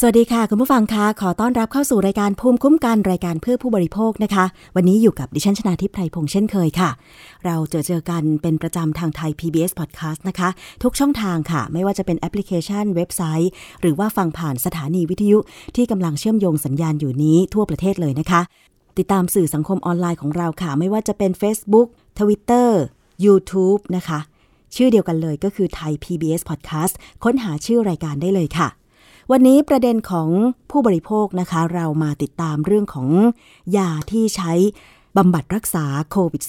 สวัสดีค่ะ คุณผู้ฟังคะขอต้อนรับเข้าสู่รายการภูมิคุ้มกันรายการเพื่อผู้บริโภคนะคะ วันนี้อยู่กับดิฉันชนาทิพไพรพงษ์เช่นเคยค่ะ เราเจอเจอกันเป็นประจำทางไทย PBS Podcast นะคะ ทุกช่องทางค่ะ ไม่ว่าจะเป็นแอปพลิเคชันเว็บไซต์ หรือว่าฟังผ่านสถานีวิทยุ ที่กำลังเชื่อมโยงสัญญาณอยู่นี้ทั่วประเทศเลยนะคะ ติดตามสื่อสังคมออนไลน์ของเราค่ะ ไม่ว่าจะเป็น Facebook Twitter YouTube นะคะ ชื่อเดียวกันเลยก็คือไทย PBS Podcast ค้นหาชื่อรายการได้เลยค่ะ วันนี้ประเด็นของผู้บริโภคนะคะ เรามาติดตามเรื่องของยาที่ใช้บำบัดรักษาโควิด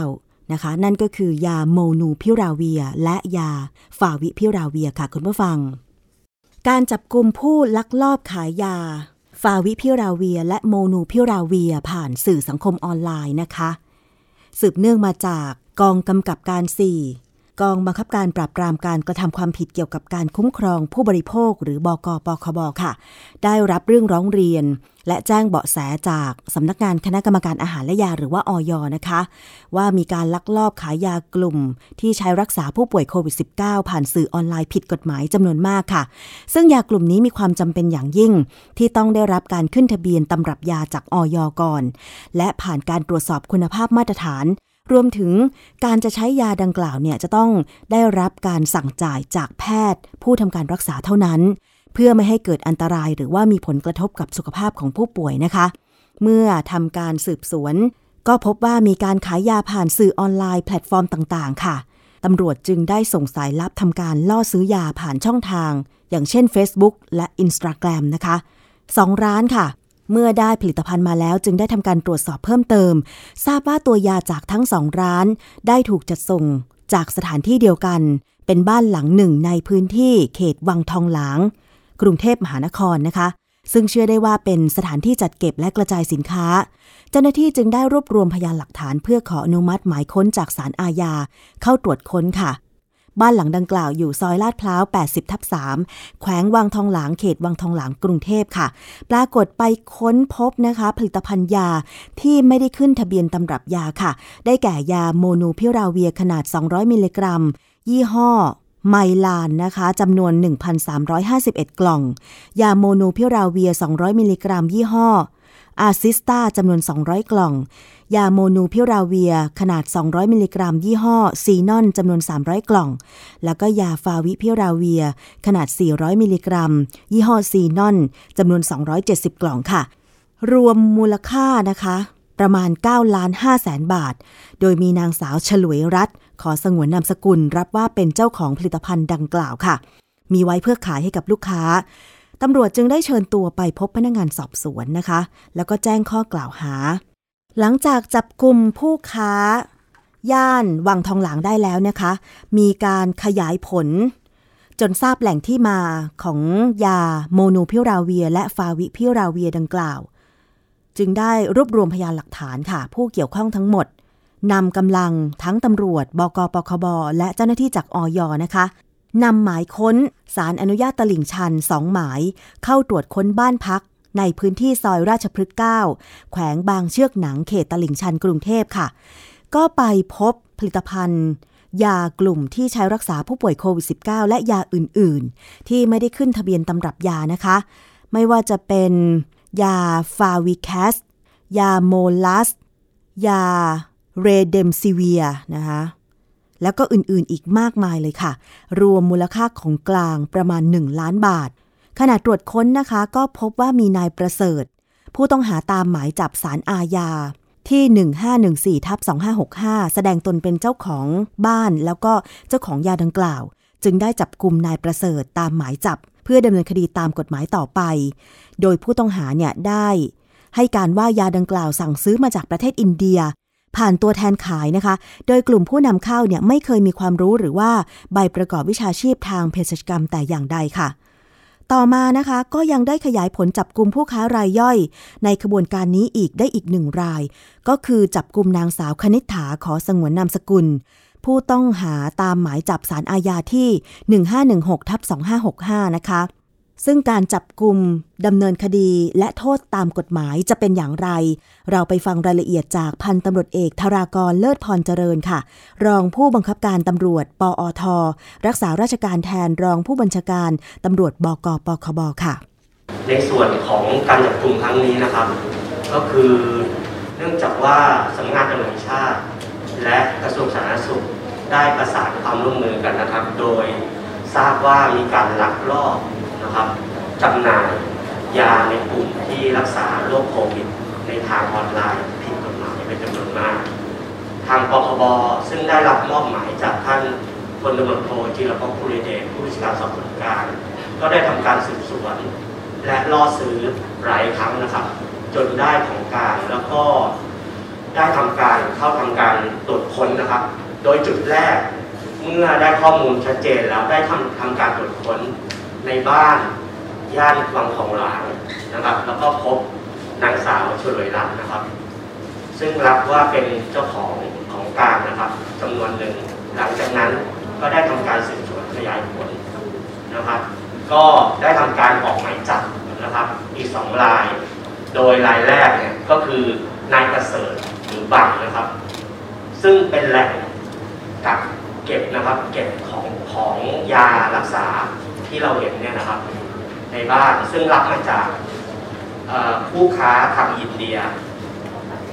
-19 นะคะ นั่นก็คือยาโมนูพิราเวีย และยาฟาวิพิราเวียค่ะคุณผู้ฟัง การจับกลุ่มผู้ลักลอบขายยา ฟาวิพิราเวีย และโมนูพิราเวีย ผ่านสื่อสังคมออนไลน์นะคะ สืบเนื่องมาจากกองกำกับการ4 กองบังคับการปราบปรามการกระทำความผิดเกี่ยวกับการคุ้มครองผู้บริโภคหรือบกปคบค่ะ ได้รับเรื่องร้องเรียน และแจ้งเบาะแสจากสำนักงานคณะกรรมการอาหารและยาหรือว่าออยนะคะ ว่ามีการลักลอบขายยากลุ่ม ที่ใช้รักษาผู้ป่วยโควิด -19 ผ่านสื่อออนไลน์ผิดกฎหมายจำนวนมากค่ะ ซึ่งยากลุ่มนี้มีความจำเป็นอย่างยิ่ง ที่ต้องได้รับการขึ้นทะเบียนตำรับยาจากออยก่อน และผ่านการตรวจสอบคุณภาพมาตรฐาน รวมถึงการจะใช้ยาดังกล่าวเนี่ยจะต้องได้รับการสั่งจ่ายจากแพทย์ ผู้ทำการรักษาเท่านั้น เพื่อไม่ให้เกิดอันตรายหรือว่ามีผลกระทบกับสุขภาพของผู้ป่วยนะคะ เมื่อทำการสืบสวน ก็พบว่ามีการขายยาผ่านสื่อออนไลน์แพลตฟอร์มต่างๆ ค่ะตำรวจจึงได้ส่งสายลับทำการล่อซื้อยาผ่านช่องทาง อย่างเช่น Facebook และ Instagram นะคะสองร้านค่ะ เมื่อได้ผลิตภัณฑ์มาแล้วจึงได้ทำการตรวจสอบเพิ่มเติม ทราบว่าตัวยาจากทั้งสองร้าน ได้ถูกจัดส่งจากสถานที่เดียวกัน เป็นบ้านหลังหนึ่งในพื้นที่เขตวังทองหลาง กรุงเทพมหานครนะคะ ซึ่งเชื่อได้ว่าเป็นสถานที่จัดเก็บและกระจายสินค้า เจ้าหน้าที่จึงได้รวบรวมพยานหลักฐานเพื่อขออนุมัติหมายค้นจากศาลอาญาเข้าตรวจค้นค่ะ บ้านหลังดังกล่าวอยู่ซอยลาดพร้าว 80 ทับ 3 แขวงวังทองหลางเขตวังทองหลางกรุงเทพค่ะ ปรากฏไปค้นพบนะคะ ผลิตภัณฑ์ยาที่ไม่ได้ขึ้นทะเบียนตำรับยาค่ะ ได้แก่ยาโมนูพิราเวียขนาด 200 มิลลิกรัม ยี่ห้อ Mylan นะคะจำนวน 1,351 กล่อง ยาโมลนูพิราเวียร์ 200 มิลลิกรัม ยี่ห้อ Azista จำนวน 200 กล่อง ยาโมลนูพิราเวียร์ขนาด 200 มิลลิกรัม ยี่ห้อซีนอนจำนวน 300 กล่อง แล้วก็ยาฟาวิพิราเวียร์ขนาด 400 มิลลิกรัม ยี่ห้อซีนอนจำนวน 270 กล่องค่ะ รวมมูลค่านะคะประมาณ 9 ล้าน5แสนบาท โดยมีนางสาวฉลวยรัตขอสงวนนามสกุลรับว่าเป็นเจ้าของผลิตภัณฑ์ดังกล่าวค่ะ มีไว้เพื่อขายให้กับลูกค้า ตำรวจจึงได้เชิญตัวไปพบพนักงานสอบสวนนะคะ แล้วก็แจ้งข้อกล่าวหา หลังจากจับกลุ่มผู้ค้า ย่านวังทองหลางได้แล้วนะคะ มีการขยายผล จนทราบแหล่งที่มาของยาโมโนพิราเวีย และฟาวิพิราเวียดังกล่าว จึงได้รวบรวมพยานหลักฐานค่ะ ผู้เกี่ยวข้องทั้งหมดนำกำลังทั้งตำรวจ บกปคบ และเจ้าหน้าที่จากออยนะคะ นำหมายค้นสารอนุญาตตลิ่งชันสองหมาย เข้าตรวจค้นบ้านพัก ในพื้นที่ซอยราชพฤกษ์9แขวงบางเชือกหนังเขตตลิ่งชันกรุงเทพค่ะ ก็ไปพบผลิตภัณฑ์ ยากลุ่มที่ใช้รักษาผู้ป่วยโควิด -19 และยาอื่น ๆ ที่ไม่ได้ขึ้นทะเบียนตำรับยานะคะ ไม่ว่าจะเป็นยาฟาวิแคส ยาโมลัส ยาเรเดมซิเวียนะคะ แล้วก็อื่นๆอีกมากมายเลยค่ะ รวมมูลค่าของกลางประมาณ 1 ล้านบาท ขณะตรวจค้นนะคะ ก็พบว่ามีนายประเสริฐ ผู้ต้องหาตามหมายจับสารอาญาที่ 1514ทับ2565 แสดงตนเป็นเจ้าของบ้านแล้วก็เจ้าของยาดังกล่าว จึงได้จับกลุ่มนายประเสริฐตามหมายจับ เพื่อดำเนินคดีตามกฎหมายต่อไป โดยผู้ต้องหาเนี่ยได้ ให้การว่ายาดังกล่าวสั่งซื้อมาจากประเทศอินเดีย ผ่านตัวแทนขายนะคะ โดยกลุ่มผู้นำเข้าเนี่ยไม่เคยมีความรู้หรือว่าใบประกอบวิชาชีพทางเภสัชกรรมแต่อย่างใดค่ะ ต่อมานะคะก็ยังได้ขยายผลจับกลุ่มผู้ค้ารายย่อย ในขบวนการนี้อีกได้อีกหนึ่งราย ก็คือจับกลุ่มนางสาวคณิษฐาขอสงวนนามสกุล ผู้ต้องหาตามหมายจับสารอาญาที่ 1516ทับ2565 นะคะ ซึ่งการจับกลุ่มดำเนินคดีและโทษตามกฎหมายจะเป็นอย่างไร เราไปฟังรายละเอียดจากพันตำรวจเอกธารากรเลิศพรเจริญค่ะ รองผู้บังคับการตำรวจ ปอท รักษาราชการแทนรองผู้บัญชาการตำรวจบกปคบค่ะ ในส่วนของการจับกลุ่มครั้งนี้นะครับ ก็คือเนื่องจากว่าสำนักงานตำรวจชาติ และกระทรวงสาธารณสุขได้ประสานความร่วมมือกันนะครับ โดยทราบว่ามีการลักลอบ นะครับจำหน่ายยาในกลุ่มที่รักษาโรคโควิด ในทางออนไลน์ผิดกฎหมายเป็นจำนวนมาก ทางปคบซึ่งได้รับมอบหมายจากท่านพลตำรวจโทจิรพงศ์ภูริเดชผู้บัญชาการสอบสวนกลางก็ได้ทำการสืบสวน และล่อซื้อหลายครั้งนะครับ จนได้ของการแล้วก็ได้ทำการเข้าทำการตรวจค้นนะครับ โดยจุดแรกเมื่อได้ข้อมูลชัดเจนแล้วได้ทำทำการตรวจค้น ในบ้านย่านวังทองหลางนะครับ แล้วก็พบนางสาวชลวยรัตน์นะครับ ซึ่งรับว่าเป็นเจ้าของของกลางนะครับจำนวนหนึ่ง หลังจากนั้นก็ได้ทำการสืบสวนขยายผลนะครับ ก็ได้ทำการออกหมายจับนะครับอีกสองราย โดยรายแรกเนี่ยก็คือนายประเสริฐหรือบังนะครับ ซึ่งเป็นแหล่งกักเก็บนะครับเก็บของของยารักษา ที่เราเห็นเนี่ยนะครับ ในบ้านซึ่งรับมาจากผู้ค้าทางอินเดีย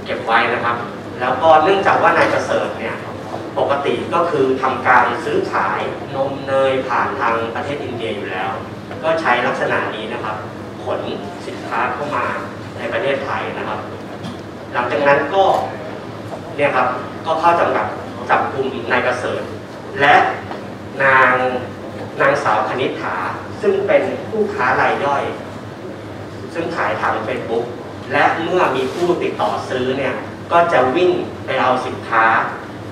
เก็บไว้นะครับ แล้วก็เนื่องจากว่านายประเสริฐเนี่ยปกติก็คือทำการซื้อขายนมเนยผ่านทางประเทศอินเดียอยู่แล้ว ก็ใช้ลักษณะนี้นะครับ ขนสินค้าเข้ามาในประเทศไทยนะครับ หลังจากนั้นก็เนี่ยครับก็เข้าจำกัดจับกลุ่มนายประเสริฐ และนาง นางสาวคณิษฐาซึ่งเป็นผู้ค้ารายย่อย ซึ่งขายทางเฟซบุ๊กและเมื่อมีผู้ติดต่อซื้อเนี่ยก็จะวิ่งไปเอาสินค้า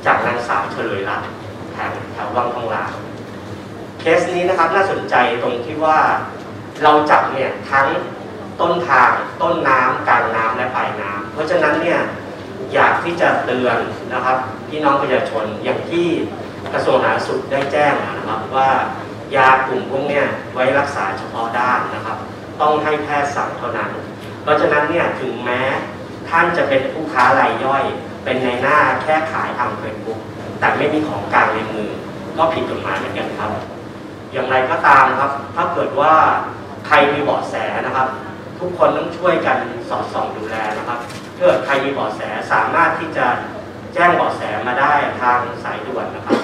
จากนางสาวเฉลยรัตน์แถวแถววังทองหลางเคสนี้นะครับน่าสนใจตรงที่ว่าเราจับเนี่ยทั้งต้นทางต้นน้ำกลางน้ำและปลายน้ำเพราะฉะนั้นเนี่ยอยากที่จะเตือนนะครับพี่น้องประชาชนอย่างที่กระทรวงสาธารณสุขได้แจ้งนะครับว่า ยากลุ่มพวกนี้ไว้รักษาเฉพาะด้านนะครับ ต้องให้แพทย์สั่งเท่านั้น เพราะฉะนั้นเนี่ยถึงแม้ท่านจะเป็นผู้ค้ารายย่อย เป็นในหน้าแค่ขายทางเฟซบุ๊กแต่ไม่มีของกลางในมือ ก็ผิดกฎหมายเหมือนกันครับ อย่างไรก็ตามครับ ถ้าเกิดว่าใครมีเบาะแสนะครับ ทุกคนต้องช่วยกันสอดส่องดูแลนะครับถ้าเกิดใครมีเบาะแสสามารถที่จะแจ้งเบาะแสมาได้ทางสายด่วนนะครับ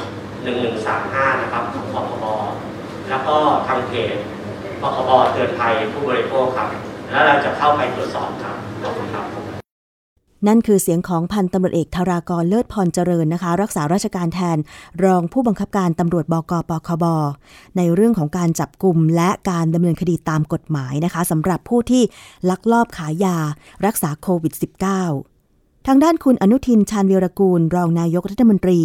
1135 นะครับของปคบแล้ว ก็ทางเพจปคบเตือนภัยผู้บริโภคครับ แล้วเราจะเข้าไปตรวจสอบครับขอบคุณครับนั่นคือเสียงของพันตำรวจเอกธารากรเลิศพรเจริญนะคะ รักษาราชการแทน รองผู้บังคับการตำรวจบกปคบ ในเรื่องของการจับกลุ่มและการดำเนินคดีตามกฎหมายนะคะสำหรับผู้ที่ลักลอบขายยา รักษาโควิด -19 ทางด้านคุณอนุทินชาญวีรกูล รองนายกรัฐมนตรี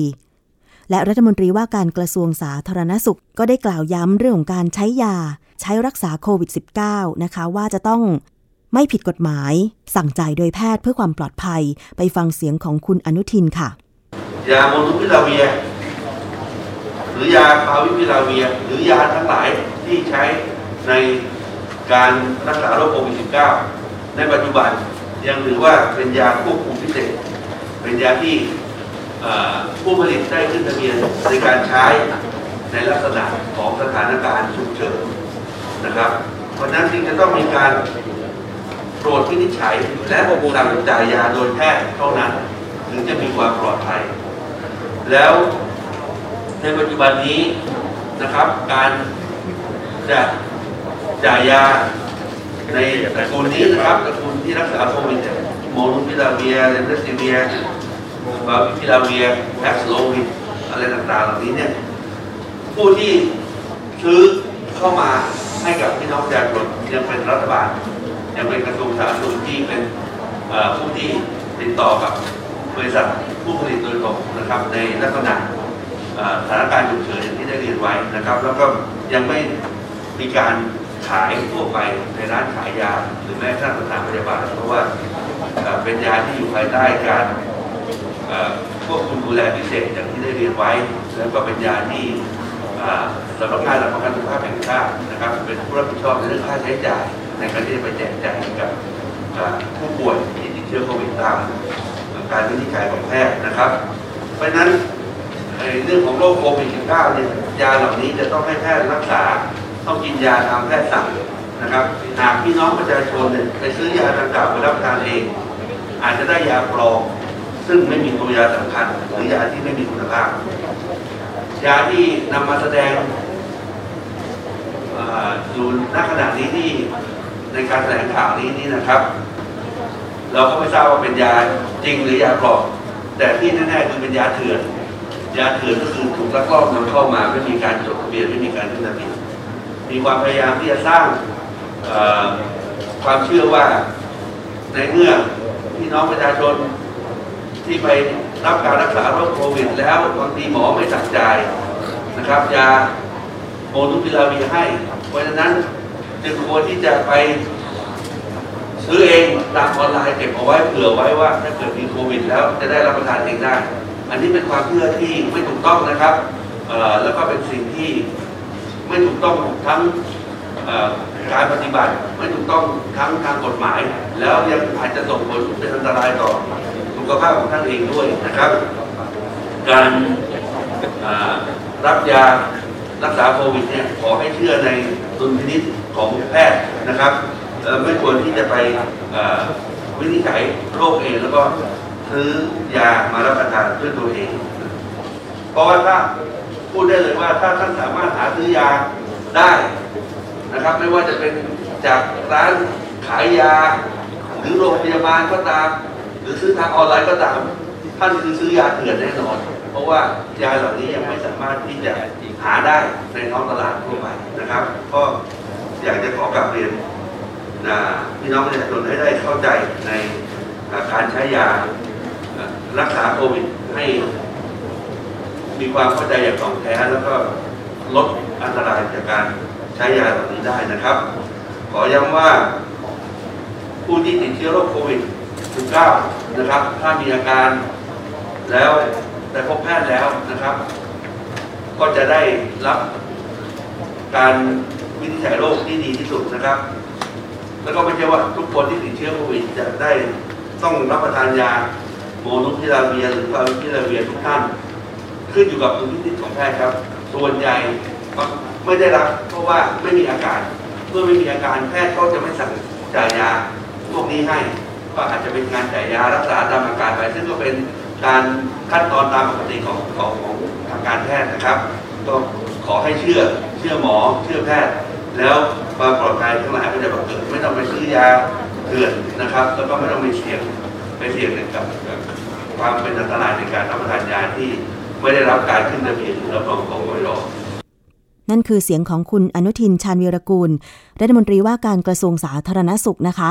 และรัฐมนตรีว่าการกระทรวงสาธารณสุข ก็ได้กล่าวย้ำเรื่องของการใช้ยา ใช้รักษาโควิด -19 นะคะ ว่าจะต้องไม่ผิดกฎหมาย สั่งจ่ายโดยแพทย์เพื่อความปลอดภัยไปฟังเสียงของคุณอนุทินค่ะ ยาโมนูพิลาเวีย หรือยาฟาวิพิลาเวีย หรือยาทั้งหลายที่ใช้ในการรักษาโรคโควิด -19 ในปัจจุบันยังถือว่าเป็นยาควบคุมพิเศษ เป็นยาที่ ผู้ผลิตได้ขึ้นทะเบียนในการใช้ในลักษณะของสถานการณ์ฉุกเฉินนะครับ เพราะนั้นจึงจะต้องมีการโปรดวินิจฉัยและสั่งจ่ายยาโดยแพทย์เท่านั้น ถึงจะมีความปลอดภัย แล้วในปัจจุบันนี้นะครับ การจะจ่ายยาในตระกูลนี้นะครับตระกูลที่รักษาโควิดเนี่ยโมนูพิลาเวียเรมเดซิเวีย บาวิพิลาเวียแพ็กโลวิดอะไรต่างๆเหล่านี้เนี่ยผู้ที่ซื้อเข้ามาให้กับพี่น้องประชาชนยังเป็นรัฐบาลยังเป็นกระทรวงสาธารณสุขที่เป็นผู้ที่ติดต่อกับบริษัทผู้ผลิตโดยตรงนะครับในลักษณะสถานการณ์ฉุกเฉินที่ได้เรียนไว้นะครับ แล้วก็ยังไม่มีการขายทั่วไปในร้านขายยา หรือแม้กระทั่งสถานพยาบาลเพราะว่าเป็นยาที่อยู่ภายใต้การ ควบคุมดูแลพิเศษอย่างที่ได้เรียนไว้ แล้วก็เป็นยาที่สำนักงานหลักประกันสุขภาพแห่งชาตินะครับ เป็นผู้รับผิดชอบในเรื่องค่าใช้จ่ายในการที่จะไปแจกจ่ายให้กับผู้ป่วยที่ติดเชื้อโควิดตามการวินิจฉัยของแพทย์นะครับ เพราะฉะนั้นไอ้เรื่องของโรคโควิด -19 เนี่ยยาเหล่านี้จะต้องให้แพทย์รักษาต้องกินยาตามแพทย์สั่งนะครับ หากพี่น้องประชาชนเนี่ยไปซื้อยาดังกล่าวไปรับทานเอง อาจจะได้ยาปลอม ซึ่งไม่มีตัวยาสำคัญหรือยาที่ไม่มีคุณภาพ ยาที่นำมาแสดงอยู่ณขณะนี้ที่ในการแถลงข่าวนี้นี่นะครับ เราก็ไม่ทราบว่าเป็นยาจริงหรือยาปลอมแต่ที่แน่ๆคือเป็นยาเถื่อนยาเถื่อนก็คือถูกลักลอบนำเข้ามาไม่มีการจดทะเบียนไม่มีการขึ้นทะเบียนมีความพยายามที่จะสร้างความเชื่อว่าในเมื่อพี่น้องประชาชน ที่ไปรับการรักษาโรคโควิด แล้วบางทีหมอไม่สั่งจ่ายนะครับยาโมนูพิลาวีให้ เพราะฉะนั้นจึงควรที่จะไปซื้อเองตามออนไลน์เก็บเอาไว้เผื่อไว้ว่าถ้าเกิดมีโควิด แล้วจะได้รับประทานเองได้ อันนี้เป็นความเชื่อที่ไม่ถูกต้องนะครับแล้วก็เป็นสิ่งที่ไม่ถูกต้องทั้งการปฏิบัติ ไม่ถูกต้องทั้งทางกฎหมาย แล้วยังอาจจะส่งผลเป็นอันตรายต่อ ขภาพของท่านเองด้วยนะครับ การรับยารักษาโควิดเนี่ยขอให้เชื่อในดุลพินิจของแพทย์นะครับไม่ควรที่จะไปวินิจฉัยโรคเองแล้วก็ซื้อยามารับประทานด้วยตัวเอง เพราะว่าถ้าพูดได้เลยว่าถ้าท่านสามารถหาซื้อยาได้นะครับ ไม่ว่าจะเป็นจากร้านขายยาหรือโรงพยาบาลก็ตาม รือซื้อทางออนไลน์ก็ตาม ท่านคือซื้อยาเถื่อนแน่นอน เพราะว่ายาเหล่านี้ยังไม่สามารถที่จะหาได้ในท้องตลาดทั่วไปนะครับ ก็อยากจะขอกลับเรียนนะพี่น้องประชาชนให้ได้เข้าใจในาการใช้ยารักษาโควิดให้มีความเข้าใจอย่างถ่องแท้แล้วก็ลดอันตรายจากการใช้ยาเหล่านี้ได้นะครับ ขอย้ำว่าผู้ที่ติดเชื้อโรคโควิด -19 นะครับ ถ้ามีอาการแล้วได้พบแพทย์แล้วนะครับ ก็จะได้รับการวินิจฉัยโรคที่ดีที่สุดนะครับ แล้วก็ไม่ใช่ว่าทุกคนที่ติดเชื้อโควิดจะได้ต้องรับประทานยาโมนุพิลาเวียหรือฟาวิพิลาเวียทุกท่าน ขึ้นอยู่กับดุลพินิจของแพทย์ครับ ส่วนใหญ่ไม่ได้รับเพราะว่าไม่มีอาการ เมื่อไม่มีอาการแพทย์ก็จะไม่สั่งจ่ายยาพวกนี้ให้ ก็อาจจะเป็นการจ่ายยารักษาตามอาการไป ซึ่งก็เป็นการขั้นตอนตามปกติของของของทางการแพทย์นะครับ ก็ขอให้เชื่อเชื่อหมอเชื่อแพทย์ แล้วความปลอดภัยทั้งหลายก็จะบังเกิดไม่ต้องไปซื้อยาเถื่อนนะครับ แล้วก็ไม่ต้องไปเสี่ยงไปเสี่ยงกับกับความเป็นอันตรายในการรับประทานยาที่ไม่ได้รับการขึ้นทะเบียนหรือรับรองของออย นั่นคือเสียงของคุณอนุทินชาญวีรกูล รัฐมนตรีว่าการกระทรวงสาธารณสุขนะคะ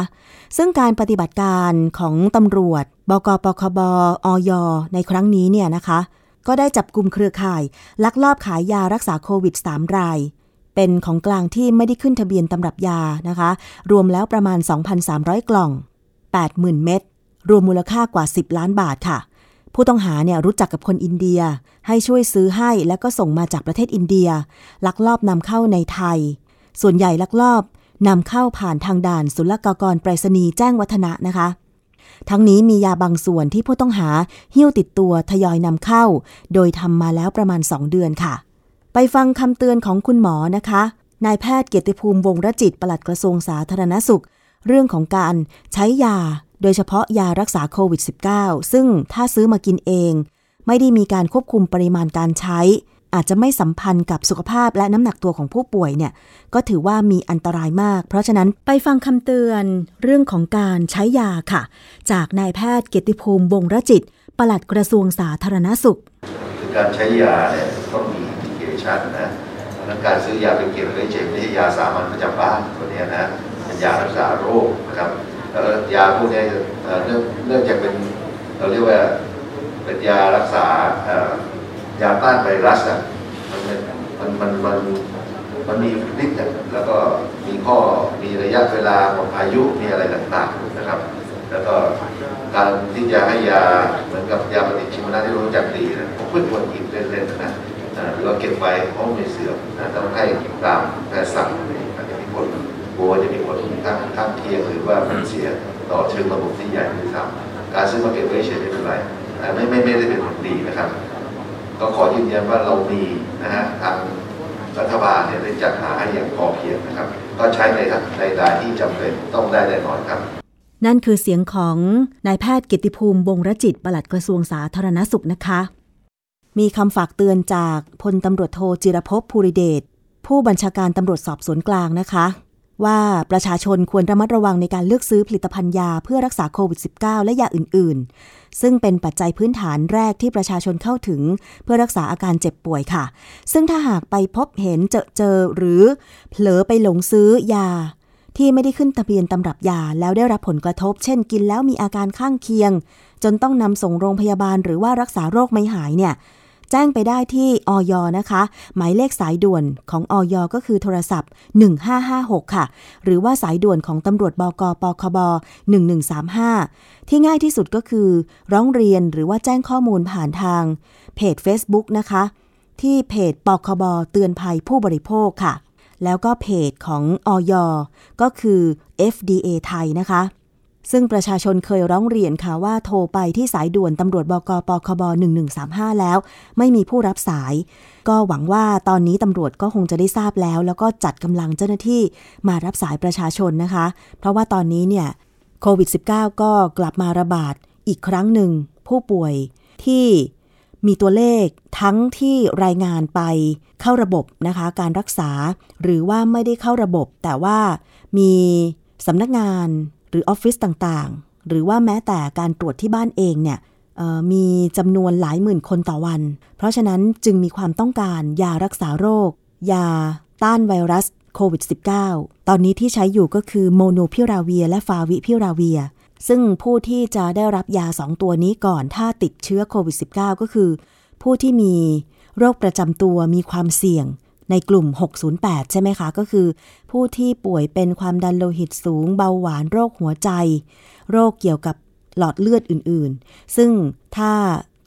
ซึ่งการปฏิบัติการของตำรวจ บกปคบอยในครั้งนี้เนี่ยนะคะ ก็ได้จับกลุ่มเครือข่าย ลักลอบขายยารักษาโควิด 3 ราย เป็นของกลางที่ไม่ได้ขึ้นทะเบียนตำรับยานะคะ รวมแล้วประมาณ 2,300 กล่อง 80,000 เม็ดรวมมูลค่ากว่า 10 ล้านบาทค่ะ ผู้ต้องหาเนี่ยรู้จักกับคนอินเดีย ให้ช่วยซื้อให้แล้วก็ส่งมาจากประเทศอินเดีย ลักลอบนำเข้าในไทย ส่วนใหญ่ลักลอบนำเข้าผ่านทางด่านศุลกากรไปรษณีย์แจ้งวัฒนะนะคะ ทั้งนี้มียาบางส่วนที่ผู้ต้องหาหิ้วติดตัวทยอยนำเข้า โดยทำมาแล้วประมาณ 2 เดือนค่ะ ไปฟังคำเตือนของคุณหมอนะคะนายแพทย์เกียรติภูมิวงรจิตปลัดกระทรวงสาธารณสุข เรื่องของการใช้ยาโดยเฉพาะยารักษาโควิด -19 ซึ่งถ้าซื้อมากินเอง ไม่ได้มีการควบคุมปริมาณการใช้ อาจจะไม่สัมพันธ์กับสุขภาพและน้ำหนักตัวของผู้ป่วยเนี่ยก็ถือว่ามีอันตรายมาก เพราะฉะนั้นไปฟังคำเตือนเรื่องของการใช้ยาค่ะ จากนายแพทย์เกียรติภูมิวงศ์รจิตปลัดกระทรวงสาธารณสุขคือการใช้ยาเนี่ยต้องมี indication นะดังนั้นการซื้อยาไปเก็บไว้เจ็บไม่ใช่ยาสามัญประจำบ้านตัวเนี้ยนะ ยารักษาโรคนะครับยาพวกนี้เนื่องเนื่องจากเป็นเราเรียกว่าเป็นยารักษายาต้านไวรัสอะมันมันมันมันมันมีฤทธิ์อะแล้วก็มีข้อมีระยะเวลาหมดอายุมีอะไรต่างๆนะครับ แล้วก็การที่จะให้ยาเหมือนกับยาปฏิชีวนะที่เรารู้จักดีนะผมเพิ่งควรกินเล่นๆนะอ่าหรือว่าเก็บไว้เพราะมันเสื่อมนะต้องให้ตามแพทย์สั่งอาจจะมีผล กลัวจะมีผลข้างข้างเคียงหรือว่ามันเสียต่อเชิงระบบที่ใหญ่ที่ทำการซื้อมาเก็บไว้เฉยไม่เป็นไรไม่ไม่ไม่ได้เป็นผลดีนะครับ ก็ขอยืนยันว่าเรามีนะฮะทางรัฐบาลเนี่ยได้จัดหาให้อย่างพอเพียงนะครับ ก็ใช้ในในรายที่จำเป็นต้องได้แน่นอนครับนั่นคือเสียงของนายแพทย์กิติภูมิวงรจิตปลัดกระทรวงสาธารณสุขนะคะ มีคำฝากเตือนจากพลตำรวจโทจิรภพภูริเดชผู้บัญชาการตำรวจสอบสวนกลางนะคะ ว่าประชาชนควรระมัดระวังในการเลือกซื้อผลิตภัณฑ์ยาเพื่อรักษาโควิด -19 และยาอื่น ๆ ซึ่งเป็นปัจจัยพื้นฐานแรกที่ประชาชนเข้าถึง เพื่อรักษาอาการเจ็บป่วยค่ะ ซึ่งถ้าหากไปพบเห็นเจอเจอหรือเผลอไปหลงซื้อยาที่ไม่ได้ขึ้นทะเบียนตำรับยาแล้วได้รับผลกระทบ เช่น กินแล้วมีอาการข้างเคียง จนต้องนำส่งโรงพยาบาลหรือว่ารักษาโรคไม่หายเนี่ย แจ้งไปได้ที่ออยนะคะ หมายเลขสายด่วนของออยก็คือโทรศัพท์ 1556 ค่ะ หรือว่าสายด่วนของตำรวจบกปคบ 1135 ที่ง่ายที่สุดก็คือ ร้องเรียนหรือว่าแจ้งข้อมูลผ่านทางเพจ Facebook นะคะ ที่เพจปคบ เตือนภัยผู้บริโภคค่ะ แล้วก็เพจของออยก็คือ FDA ไทยนะคะ ซึ่งประชาชนเคยร้องเรียนค่ะว่าโทรไปที่สายด่วนตำรวจบกปคบ 1135 แล้ว ไม่มีผู้รับสาย ก็หวังว่าตอนนี้ตำรวจก็คงจะได้ทราบแล้ว แล้วก็จัดกำลังเจ้าหน้าที่มารับสายประชาชนนะคะ เพราะว่าตอนนี้เนี่ยโควิด -19 ก็กลับมาระบาดอีกครั้งหนึ่ง ผู้ป่วยที่มีตัวเลขทั้งที่รายงานไปเข้าระบบนะคะ การรักษาหรือว่าไม่ได้เข้าระบบ แต่ว่ามีสำนักงาน หรือออฟฟิศต่างๆ หรือว่าแม้แต่การตรวจที่บ้านเองเนี่ยมีจำนวนหลายหมื่นคนต่อวัน เพราะฉะนั้นจึงมีความต้องการยารักษาโรค ยาต้านไวรัสโควิด -19 ตอนนี้ที่ใช้อยู่ก็คือโมโนพิราเวียและฟาวิพิราเวีย ซึ่งผู้ที่จะได้รับยาสองตัวนี้ก่อนถ้าติดเชื้อโควิด -19 ก็คือ ผู้ที่มีโรคประจำตัวมีความเสี่ยง ในกลุ่ม 608 ใช่ไหมคะ ก็คือ ผู้ที่ป่วยเป็นความดันโลหิตสูง เบาหวานโรคหัวใจ โรคเกี่ยวกับหลอดเลือดอื่นๆ ซึ่งถ้า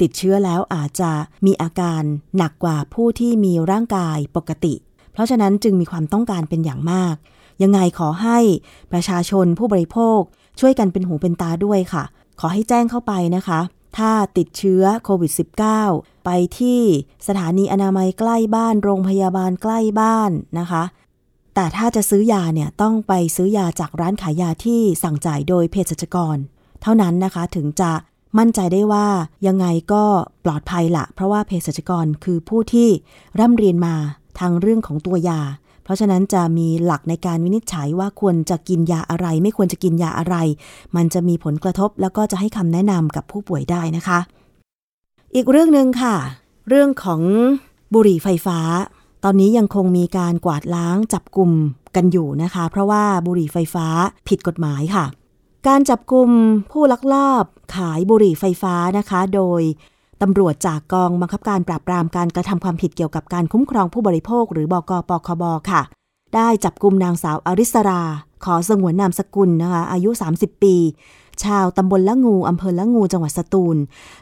ติดเชื้อแล้วอาจจะมีอาการหนักกว่าผู้ที่มีร่างกายปกติ เพราะฉะนั้นจึงมีความต้องการเป็นอย่างมาก ยังไงขอให้ประชาชนผู้บริโภคช่วยกันเป็นหูเป็นตาด้วยค่ะ ขอให้แจ้งเข้าไปนะคะ ถ้าติดเชื้อโควิด -19 ไปที่สถานีอนามัยใกล้บ้าน โรงพยาบาลใกล้บ้านนะคะ แต่ถ้าจะซื้อยาเนี่ยต้องไปซื้อยาจากร้านขายยาที่สั่งจ่ายโดยเภสัชกร เท่านั้นนะคะถึงจะมั่นใจได้ว่ายังไงก็ปลอดภัยละเพราะว่าเภสัชกรคือผู้ที่ร่ำเรียนมาทางเรื่องของตัวยา เพราะฉะนั้นจะมีหลักในการวินิจฉัยว่าควรจะกินยาอะไร ไม่ควรจะกินยาอะไร มันจะมีผลกระทบแล้วก็จะให้คำแนะนำกับผู้ป่วยได้นะคะ อีกเรื่องหนึ่งค่ะ เรื่องของบุหรี่ไฟฟ้า ตอนนี้ยังคงมีการกวาดล้างจับกลุ่มกันอยู่นะคะ เพราะว่าบุหรี่ไฟฟ้าผิดกฎหมายค่ะการจับกลุ่มผู้ลักลอบขายบุหรี่ไฟฟ้านะคะ โดย ตำรวจจากกองบังคับการปราบปรามการกระทำความผิดเกี่ยวกับการคุ้มครองผู้บริโภค หรือบกปคบค่ะ ได้จับกลุ่มนางสาวอริสรา ขอสงวนนามสกุลนะคะอายุ 30 ปี ชาวตำบลละงูอำเภอละงูจังหวัดสตูล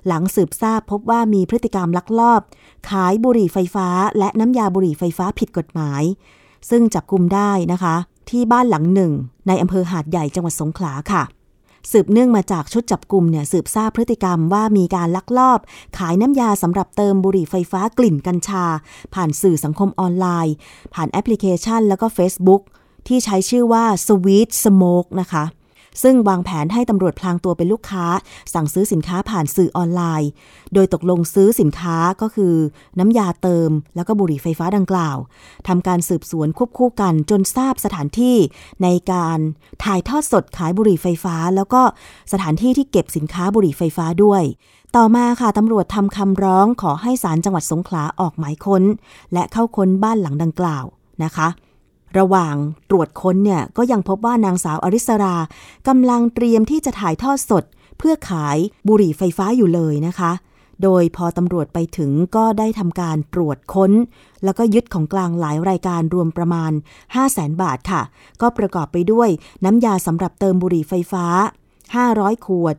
หลังสืบทราบพบว่ามีพฤติกรรมลักลอบ ขายบุหรี่ไฟฟ้า และน้ำยาบุหรี่ไฟฟ้าผิดกฎหมาย ซึ่งจับกลุ่มได้นะคะ ที่บ้านหลังหนึ่ง ในอำเภอหาดใหญ่จังหวัดสงขลาค่ะ สืบเนื่องมาจากชุดจับกลุ่มเนี่ยสืบทราบพฤติกรรมว่ามีการลักลอบ ขายน้ำยาสำหรับเติมบุหรี่ไฟฟ้ากลิ่นกัญชา ผ่านสื่อสังคมออนไลน์ ผ่านแอปพลิเคชัน แล้วก็ Facebook ที่ใช้ชื่อว่า Sweet Smoke นะคะ ซึ่งวางแผนให้ตำรวจพรางตัวเป็นลูกค้า สั่งซื้อสินค้าผ่านสื่อออนไลน์ โดยตกลงซื้อสินค้าก็คือน้ำยาเติม แล้วก็บุหรี่ไฟฟ้าดังกล่าวทำการสืบสวนควบคู่กันจนทราบสถานที่ในการถ่ายทอดสดขายบุหรี่ไฟฟ้า แล้วก็สถานที่ที่เก็บสินค้าบุหรี่ไฟฟ้าด้วยต่อมาค่ะตำรวจทำคำร้องขอให้ศาลจังหวัดสงขลาออกหมายค้น และเข้าค้นบ้านหลังดังกล่าวนะคะ ระหว่างตรวจค้นเนี่ยก็ยังพบว่านางสาวอริสรากำลังเตรียมที่จะถ่ายทอดสด เพื่อขายบุหรี่ไฟฟ้าอยู่เลยนะคะ โดยพอตำรวจไปถึงก็ได้ทำการตรวจค้น แล้วก็ยึดของกลางหลายรายการรวมประมาณ 5 0 0แสนบาทค่ะ ก็ประกอบไปด้วยน้ำยาสำหรับเติมบุหรี่ไฟฟ้า 500 ขวด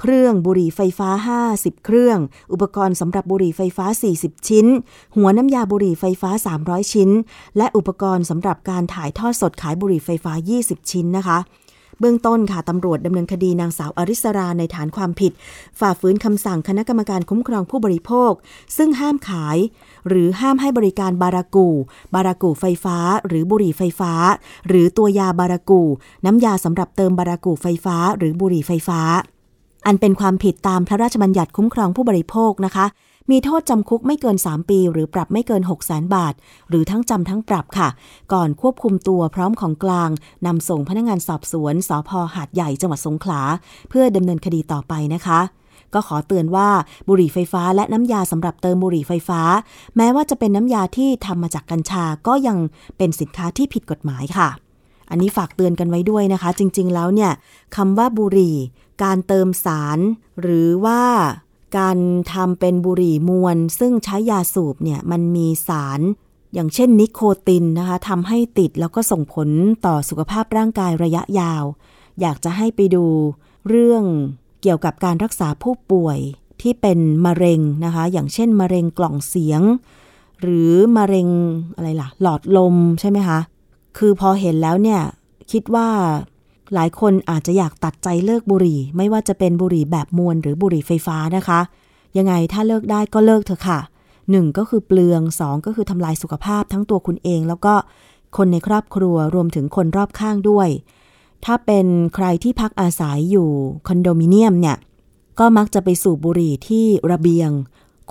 เครื่องบุหรี่ไฟฟ้า 50 เครื่อง อุปกรณ์สำหรับบุหรี่ไฟฟ้า 40 ชิ้น หัวน้ำยาบุหรี่ไฟฟ้า 300 ชิ้น และอุปกรณ์สำหรับการถ่ายทอดสดขายบุหรี่ไฟฟ้า 20 ชิ้นนะคะเบื้องต้นค่ะตำรวจดำเนินคดีนางสาวอริสราในฐานความผิด ฝ่าฝืนคำสั่งคณะกรรมการคุ้มครองผู้บริโภค ซึ่งห้ามขาย หรือห้ามให้บริการบารากู บารากูไฟฟ้า หรือบุหรี่ไฟฟ้า หรือตัวยาบารากู น้ำยาสำหรับเติมบารากูไฟฟ้า หรือบุหรี่ไฟฟ้า อันเป็นความผิดตามพระราชบัญญัติคุ้มครองผู้บริโภคนะคะ มีโทษจำคุกไม่เกิน 3 ปี หรือปรับไม่เกิน 6 0 0 0 0 0บาท หรือทั้งจำทั้งปรับค่ะ ก่อนควบคุมตัวพร้อมของกลางนำส่งพนักงานสอบสวนสพหาดใหญ่จังหวัดสงขลา เพื่อดำเนินคดีต่อไปนะคะก็ขอเตือนว่าบุหรี่ไฟฟ้าและน้ำยาสำหรับเติมบุหรี่ไฟฟ้า แม้ว่าจะเป็นน้ำยาที่ทำมาจากกัญชาก็ยังเป็นสินค้าที่ผิดกฎหมายค่ะ อันนี้ฝากเตือนกันไว้ด้วยนะคะ จริง ๆ แล้วเนี่ยคำว่าบุหรี่ การเติมสาร หรือว่าการทำเป็นบุหรี่มวลซึ่งใช้ยาสูบเนี่ยมันมีสาร อย่างเช่นนิโคตินนะคะทำให้ติดแล้วก็ส่งผลต่อสุขภาพร่างกายระยะยาว อยากจะให้ไปดู เรื่องเกี่ยวกับการรักษาผู้ป่วยที่เป็นมะเร็งนะคะ อย่างเช่นมะเร็งกล่องเสียง หรือมะเร็งอะไรล่ะ หลอดลมใช่ไหมคะ คือพอเห็นแล้วเนี่ยคิดว่า หลายคนอาจจะอยากตัดใจเลิกบุหรี่ ไม่ว่าจะเป็นบุหรี่แบบมวลหรือบุหรี่ไฟฟ้านะคะ ยังไงถ้าเลิกได้ก็เลิกเถอะค่ะหนึ่งก็คือเปลืองสองก็คือทำลายสุขภาพทั้งตัวคุณเอง แล้วก็คนในครอบครัวรวมถึงคนรอบข้างด้วย ถ้าเป็นใครที่พักอาศัยอยู่คอนโดมิเนียมเนี่ย ก็มักจะไปสูบบุหรี่ที่ระเบียง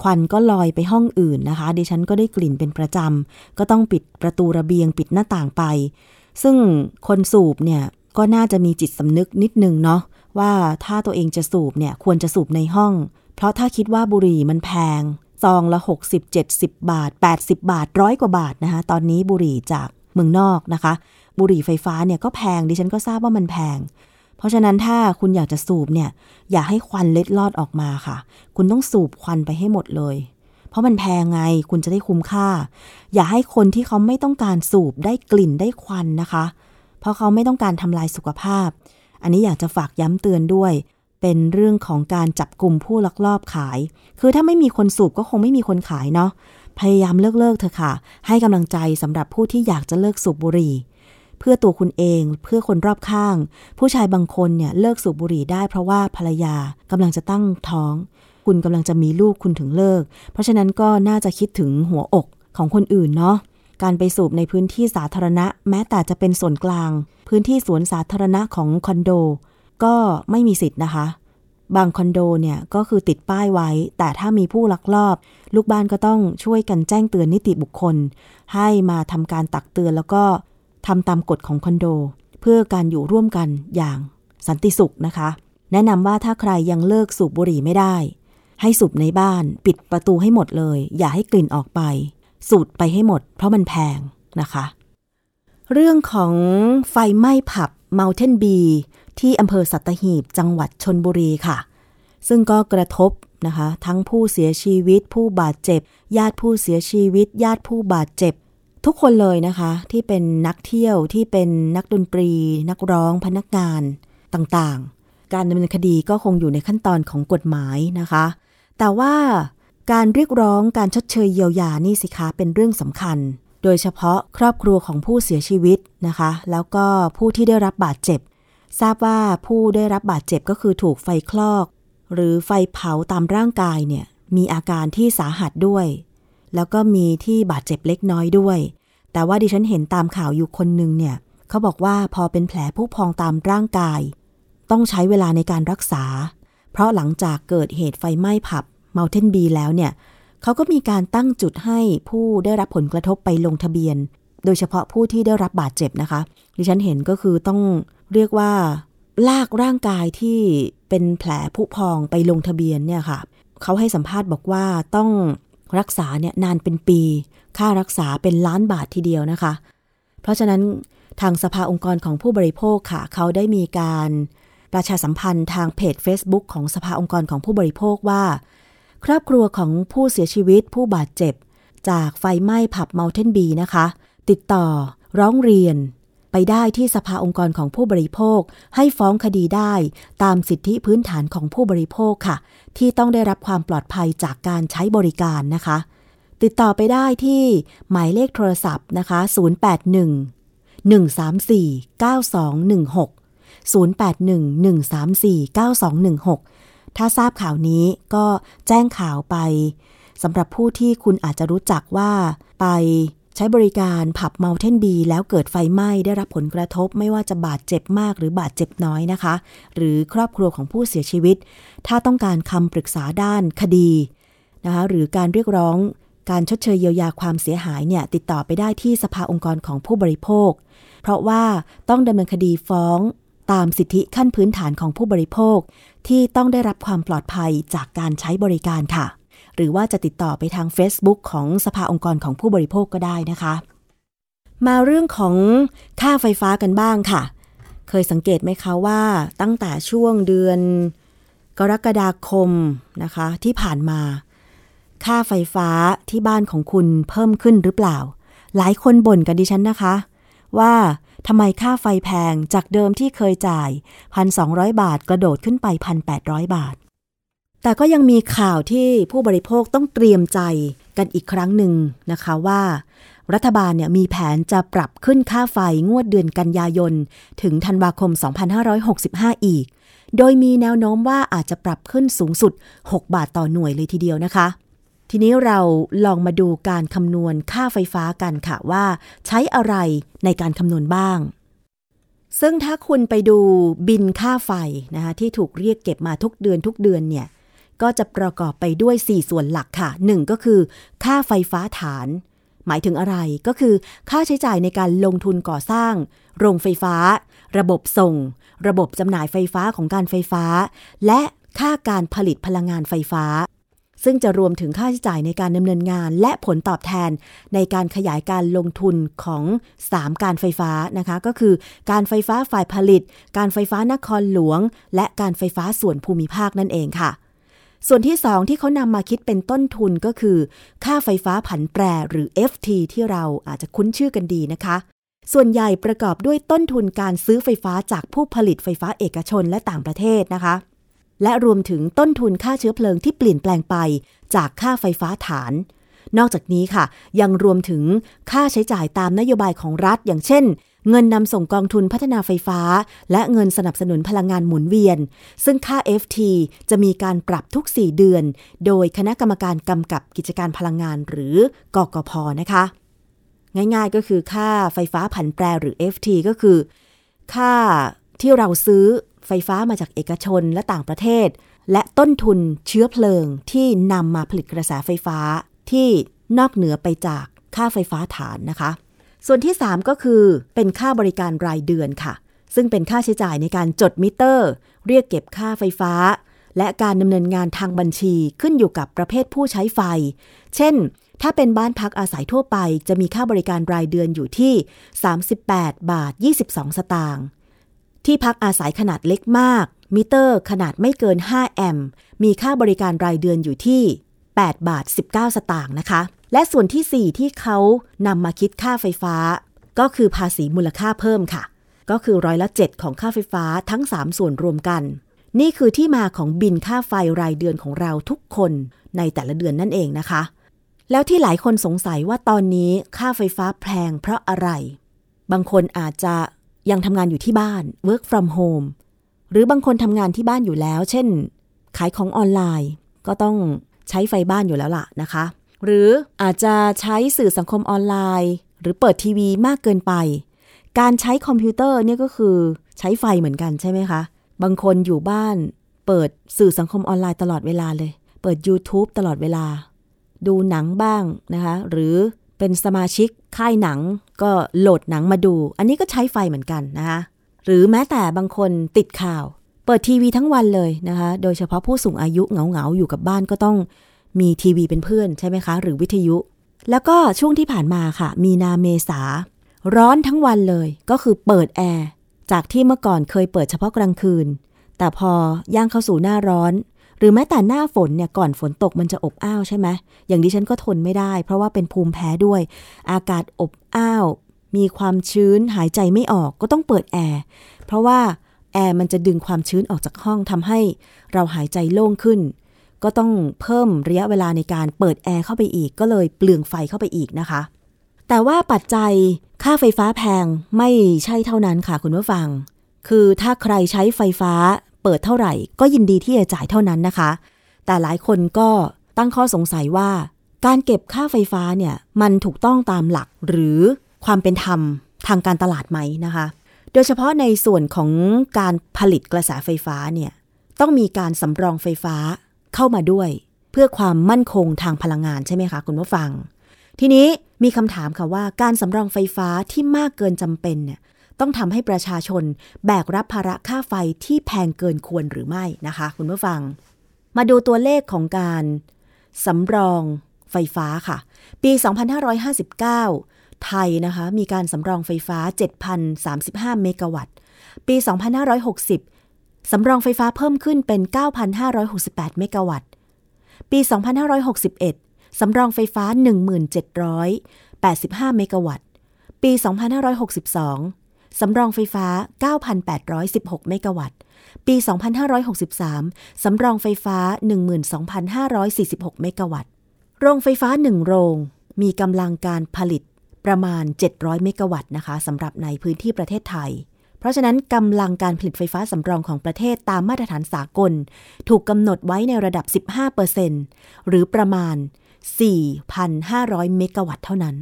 ควันก็ลอยไปห้องอื่นนะคะ ดิฉันก็ได้กลิ่นเป็นประจำ ก็ต้องปิดประตูระเบียงปิดหน้าต่างไป ซึ่งคนสูบเนี่ย ก็น่าจะมีจิตสำนึกนิดนึงเนาะว่าถ้าตัวเองจะสูบเนี่ยควรจะสูบในห้อง เพราะถ้าคิดว่าบุหรี่มันแพงซองละ 60 70 บาท 80 บาทร้อยกว่าบาทนะคะตอนนี้บุหรี่จากเมืองนอกนะคะ บุหรี่ไฟฟ้าเนี่ยก็แพงดิฉันก็ทราบว่ามันแพง เพราะฉะนั้นถ้าคุณอยากจะสูบเนี่ยอย่าให้ควันเล็ดลอดออกมาค่ะ คุณต้องสูบควันไปให้หมดเลย เพราะมันแพงไงคุณจะได้คุ้มค่า อย่าให้คนที่เขาไม่ต้องการสูบได้กลิ่นได้ควันนะคะ เพราะเขาไม่ต้องการทำลายสุขภาพ อันนี้อยากจะฝากย้ำเตือนด้วย เป็นเรื่องของการจับกลุ่มผู้ลักลอบขาย คือถ้าไม่มีคนสูบก็คงไม่มีคนขายเนาะ พยายามเลิกเลิกเถอะค่ะ ให้กำลังใจสำหรับผู้ที่อยากจะเลิกสูบบุหรี่ เพื่อตัวคุณเอง เพื่อคนรอบข้าง ผู้ชายบางคนเนี่ยเลิกสูบบุหรี่ได้เพราะว่าภรรยากำลังจะตั้งท้อง คุณกำลังจะมีลูกคุณถึงเลิก เพราะฉะนั้นก็น่าจะคิดถึงหัวอกของคนอื่นเนาะ การไปสูบในพื้นที่สาธารณะ แม้แต่จะเป็นส่วนกลาง พื้นที่สวนสาธารณะของคอนโด ก็ไม่มีสิทธิ์นะคะ บางคอนโดเนี่ยก็คือติดป้ายไว้ แต่ถ้ามีผู้ลักลอบ ลูกบ้านก็ต้องช่วยกันแจ้งเตือนนิติบุคคล ให้มาทำการตักเตือนแล้วก็ทำตามกฎของคอนโด เพื่อการอยู่ร่วมกันอย่างสันติสุขนะคะ แนะนำว่าถ้าใครยังเลิกสูบบุหรี่ไม่ได้ ให้สูบในบ้าน ปิดประตูให้หมดเลย อย่าให้กลิ่นออกไป สูตรไปให้หมด เพราะมันแพงนะคะ เรื่องของไฟไหม้ผับ Mountain b ที่อำเภอสัตหีบจังหวัดชนบุรีค่ะ ซึ่งก็กระทบนะคะ ทั้งผู้เสียชีวิต ผู้บาดเจ็บ ญาติผู้เสียชีวิต ญาติผู้บาดเจ็บ ทุกคนเลยนะคะ ที่เป็นนักเที่ยวที่เป็นนักดนตรี นักร้องพนักงานต่างๆ การดำเนินคดีก็คงอยู่ในขั้นตอนของกฎหมายนะคะ แต่ว่า การเรียกร้องการชดเชยเยียวยานี่สิคะเป็นเรื่องสำคัญ โดยเฉพาะครอบครัวของผู้เสียชีวิตนะคะ แล้วก็ผู้ที่ได้รับบาดเจ็บ ทราบว่าผู้ได้รับบาดเจ็บก็คือถูกไฟคลอก หรือไฟเผาตามร่างกายเนี่ยมีอาการที่สาหัสด้วย แล้วก็มีที่บาดเจ็บเล็กน้อยด้วย แต่ว่าดิฉันเห็นตามข่าวอยู่คนหนึ่งเนี่ยเขาบอกว่าพอเป็นแผลผู้พองตามร่างกาย ต้องใช้เวลาในการรักษา เพราะหลังจากเกิดเหตุไฟไหม้ผับ Mountain b แล้วเนี่ยเขาก็มีการตั้งจุดให้ผู้ได้รับผลกระทบไปลงทะเบียน โดยเฉพาะผู้ที่ได้รับบาดเจ็บนะคะ ดิฉันเห็นก็คือต้องเรียกว่า ลากร่างกายที่เป็นแผลผุพองไปลงทะเบียนเนี่ยค่ะเขาให้สัมภาษณ์บอกว่าต้องรักษาเนี่ยนานเป็นปี ค่ารักษาเป็นล้านบาททีเดียวนะคะ เพราะฉะนั้นทางสภาองค์กรของผู้บริโภคค่ะ เขาได้มีการประชาสัมพันธ์ทางเพจ Facebook ของสภาองค์กรของผู้บริโภคว่า ครอบครัวของผู้เสียชีวิตผู้บาดเจ็บ จากไฟไหม้ผับเมลเทนบีนะคะ ติดต่อร้องเรียน ไปได้ที่สภาองค์กรของผู้บริโภค ให้ฟ้องคดีได้ตามสิทธิพื้นฐานของผู้บริโภคค่ะ ที่ต้องได้รับความปลอดภัยจากการใช้บริการนะคะ ติดต่อไปได้ที่หมายเลขโทรศัพท์นะคะ 081 134 9216 081 134 9216 ถ้าทราบข่าวนี้ก็แจ้งข่าวไปสำหรับผู้ที่คุณอาจจะรู้จักว่าไปใช้บริการผับเมาเทนบีแล้วเกิดไฟไหม้ได้รับผลกระทบไม่ว่าจะบาดเจ็บมากหรือบาดเจ็บน้อยนะคะ หรือครอบครัวของผู้เสียชีวิต ถ้าต้องการคำปรึกษาด้านคดีนะคะหรือการเรียกร้องการชดเชยเยียวยาความเสียหายเนี่ยติดต่อไปได้ที่สภาองค์กรของผู้บริโภค เพราะว่าต้องดำเนินคดีฟ้องตามสิทธิขั้นพื้นฐานของผู้บริโภค ที่ต้องได้รับความปลอดภัยจากการใช้บริการค่ะ หรือว่าจะติดต่อไปทาง Facebook ของสภาองค์กรของผู้บริโภคก็ได้นะคะ มาเรื่องของค่าไฟฟ้ากันบ้างค่ะ เคยสังเกตไหมคะว่าตั้งแต่ช่วงเดือน กรกฎาคมนะคะ ที่ผ่านมา ค่าไฟฟ้าที่บ้านของคุณเพิ่มขึ้นหรือเปล่า หลายคนบ่นกันดิฉันนะคะ ว่า ทำไมค่าไฟแพงจากเดิมที่เคยจ่าย 1,200 บาทกระโดดขึ้นไป 1,800 บาท แต่ก็ยังมีข่าวที่ผู้บริโภคต้องเตรียมใจกันอีกครั้งหนึ่งนะคะว่า รัฐบาลเนี่ยมีแผนจะปรับขึ้นค่าไฟงวดเดือนกันยายน ถึงธันวาคม 2565 อีก โดยมีแนวโน้มว่าอาจจะปรับขึ้นสูงสุด 6 บาทต่อหน่วยเลยทีเดียวนะคะ ทีนี้เราลองมาดูการคำนวณค่าไฟฟ้ากันค่ะว่าใช้อะไรในการคำนวณบ้าง ซึ่งถ้าคุณไปดูบินค่าไฟนะคะที่ถูกเรียกเก็บมาทุกเดือนทุกเดือนเนี่ยก็จะประกอบไปด้วย 4 ส่วนหลักค่ะ 1 ก็คือ ค่าไฟฟ้าฐาน หมายถึงอะไรก็คือ ค่าใช้จ่ายในการลงทุนก่อสร้าง โรงไฟฟ้า ระบบส่ง ระบบจำหน่ายไฟฟ้าของการไฟฟ้า และค่าการผลิตพลังงานไฟฟ้า ซึ่งจะรวมถึงค่าใช้จ่ายในการดำเนินงาน และผลตอบแทนในการขยายการลงทุนของ 3 การไฟฟ้านะคะ ก็คือการไฟฟ้าฝ่ายผลิต การไฟฟ้านครหลวง และการไฟฟ้าส่วนภูมิภาคนั่นเองค่ะ ส่วนที่ 2 ที่เขานำมาคิดเป็นต้นทุนก็คือ ค่าไฟฟ้าผันแปรหรือ FT ที่เราอาจจะคุ้นชื่อกันดีนะคะส่วนใหญ่ประกอบด้วยต้นทุนการซื้อไฟฟ้าจากผู้ผลิตไฟฟ้าเอกชนและต่างประเทศนะคะ และรวมถึงต้นทุนค่าเชื้อเพลิงที่เปลี่ยนแปลงไปจากค่าไฟฟ้าฐาน นอกจากนี้ค่ะ ยังรวมถึงค่าใช้จ่ายตามนโยบายของรัฐ อย่างเช่น เงินนำส่งกองทุนพัฒนาไฟฟ้า และเงินสนับสนุนพลังงานหมุนเวียน ซึ่งค่า FT จะมีการปรับทุก 4 เดือน โดยคณะกรรมการกำกับกิจการพลังงานหรือกกพนะคะ ง่ายๆก็คือค่าไฟฟ้าผันแปรหรือ FT ก็คือ ค่าที่เราซื้อ ไฟฟ้ามาจากเอกชนและต่างประเทศ และต้นทุนเชื้อเพลิงที่นำมาผลิตกระแสไฟฟ้าที่นอกเหนือไปจากค่าไฟฟ้าฐานนะคะ ส่วนที่ 3 ก็คือเป็นค่าบริการรายเดือนค่ะ ซึ่งเป็นค่าใช้จ่ายในการจดมิเตอร์ เรียกเก็บค่าไฟฟ้า และการดำเนินงานทางบัญชีขึ้นอยู่กับประเภทผู้ใช้ไฟ เช่น ถ้าเป็นบ้านพักอาศัยทั่วไป จะมีค่าบริการรายเดือนอยู่ที่ 38 บาท 22 สตางค์ ที่พักอาศัยขนาดเล็กมาก มิเตอร์ขนาดไม่เกิน 5 แอมป์มีค่าบริการรายเดือนอยู่ที่ 8 บาท 19 สตางค์นะคะ และส่วนที่ 4 ที่เขานำมาคิดค่าไฟฟ้า ก็คือภาษีมูลค่าเพิ่มค่ะ ก็คือร้อยละ 7 ของค่าไฟฟ้าทั้ง 3 ส่วนรวมกัน นี่คือที่มาของบินค่าไฟรายเดือนของเราทุกคนในแต่ละเดือนนั่นเองนะคะ แล้วที่หลายคนสงสัยว่าตอนนี้ค่าไฟฟ้าแพงเพราะอะไร บางคนอาจจะ ยังทำงานอยู่ที่บ้าน work from home หรือบางคนทำงานที่บ้านอยู่แล้ว เช่น ขายของออนไลน์ ก็ต้องใช้ไฟบ้านอยู่แล้วล่ะนะคะ หรืออาจจะใช้สื่อสังคมออนไลน์ หรือเปิดทีวีมากเกินไป การใช้คอมพิวเตอร์เนี่ยก็คือใช้ไฟเหมือนกันใช่ไหมคะ บางคนอยู่บ้าน เปิดสื่อสังคมออนไลน์ตลอดเวลาเลย เปิด YouTube ตลอดเวลา ดูหนังบ้างนะคะ หรือเป็นสมาชิกค่ายหนังก็โหลดหนังมาดู อันนี้ก็ใช้ไฟเหมือนกันนะคะหรือแม้แต่บางคนติดข่าว เปิดทีวีทั้งวันเลยนะคะ โดยเฉพาะผู้สูงอายุเหงาๆอยู่กับบ้านก็ต้องมีทีวีเป็นเพื่อนใช่ไหมคะ หรือวิทยุ แล้วก็ช่วงที่ผ่านมาค่ะ มีนาเมษา ร้อนทั้งวันเลย ก็คือเปิดแอร์ จากที่เมื่อก่อนเคยเปิดเฉพาะกลางคืน แต่พอย่างเข้าสู่หน้าร้อน รือแม้แต่หน้าฝนเนี่ยก่อนฝนตกมันจะอบอ้าวใช่ไหมอย่างดิฉันก็ทนไม่ได้ เพราะว่าเป็นภูมิแพ้ด้วย อากาศอบอ้าวมมีความชื้นหายใจไม่ออกก็ต้องเปิดแอร์เพราะว่าแอร์มันจะดึงความชื้นออกจากห้องทำให้เราหายใจโล่งขึ้น ก็ต้องเพิ่มระยะเวลาในการเปิดแอร์เข้าไปอีก ก็เลยเปลืองไฟเข้าไปอีกนะคะ แต่ว่าปัจจัยค่าไฟฟ้าแพงไม่ใช่เท่านั้นค่ะคุณผู้ฟัง คือถ้าใครใช้ไฟฟ้า เปิดเท่าไหร่ ก็ยินดีที่จะจ่ายเท่านั้นนะคะ แต่หลายคนก็ตั้งข้อสงสัยว่า การเก็บค่าไฟฟ้าเนี่ยมันถูกต้องตามหลักหรือความเป็นธรรมทางการตลาดไหมนะคะ โดยเฉพาะในส่วนของการผลิตกระแสไฟฟ้าเนี่ยต้องมีการสำรองไฟฟ้าเข้ามาด้วย เพื่อความมั่นคงทางพลังงานใช่ไหมคะคุณผู้ฟัง ทีนี้มีคำถามค่ะว่าการสำรองไฟฟ้าที่มากเกินจำเป็นเนี่ย ต้องทำให้ประชาชนแบกรับภาระค่าไฟที่แพงเกินควรหรือไม่นะคะ คุณผู้ฟัง มาดูตัวเลขของการสำรองไฟฟ้าค่ะ ปี 2559 ไทยนะคะมีการสำรองไฟฟ้า 7,035 เมกะวัตต์ ปี 2560 สำรองไฟฟ้าเพิ่มขึ้นเป็น 9,568 เมกะวัตต์ ปี 2561 สำรองไฟฟ้า 1,785 เมกะวัตต์ ปี 2562 สำรองไฟฟ้า 9,816 เมกะวัตต์ ปี 2563 สำรองไฟฟ้า 12,546 เมกะวัตต์ โรงไฟฟ้า 1 โรง มีกำลังการผลิตประมาณ 700 เมกะวัตต์นะคะสำหรับในพื้นที่ประเทศไทย เพราะฉะนั้นกำลังการผลิตไฟฟ้าสำรองของประเทศตามมาตรฐานสากล ถูกกำหนดไว้ในระดับ 15%หรือประมาณ 4,500 เมกะวัตต์เท่านั้น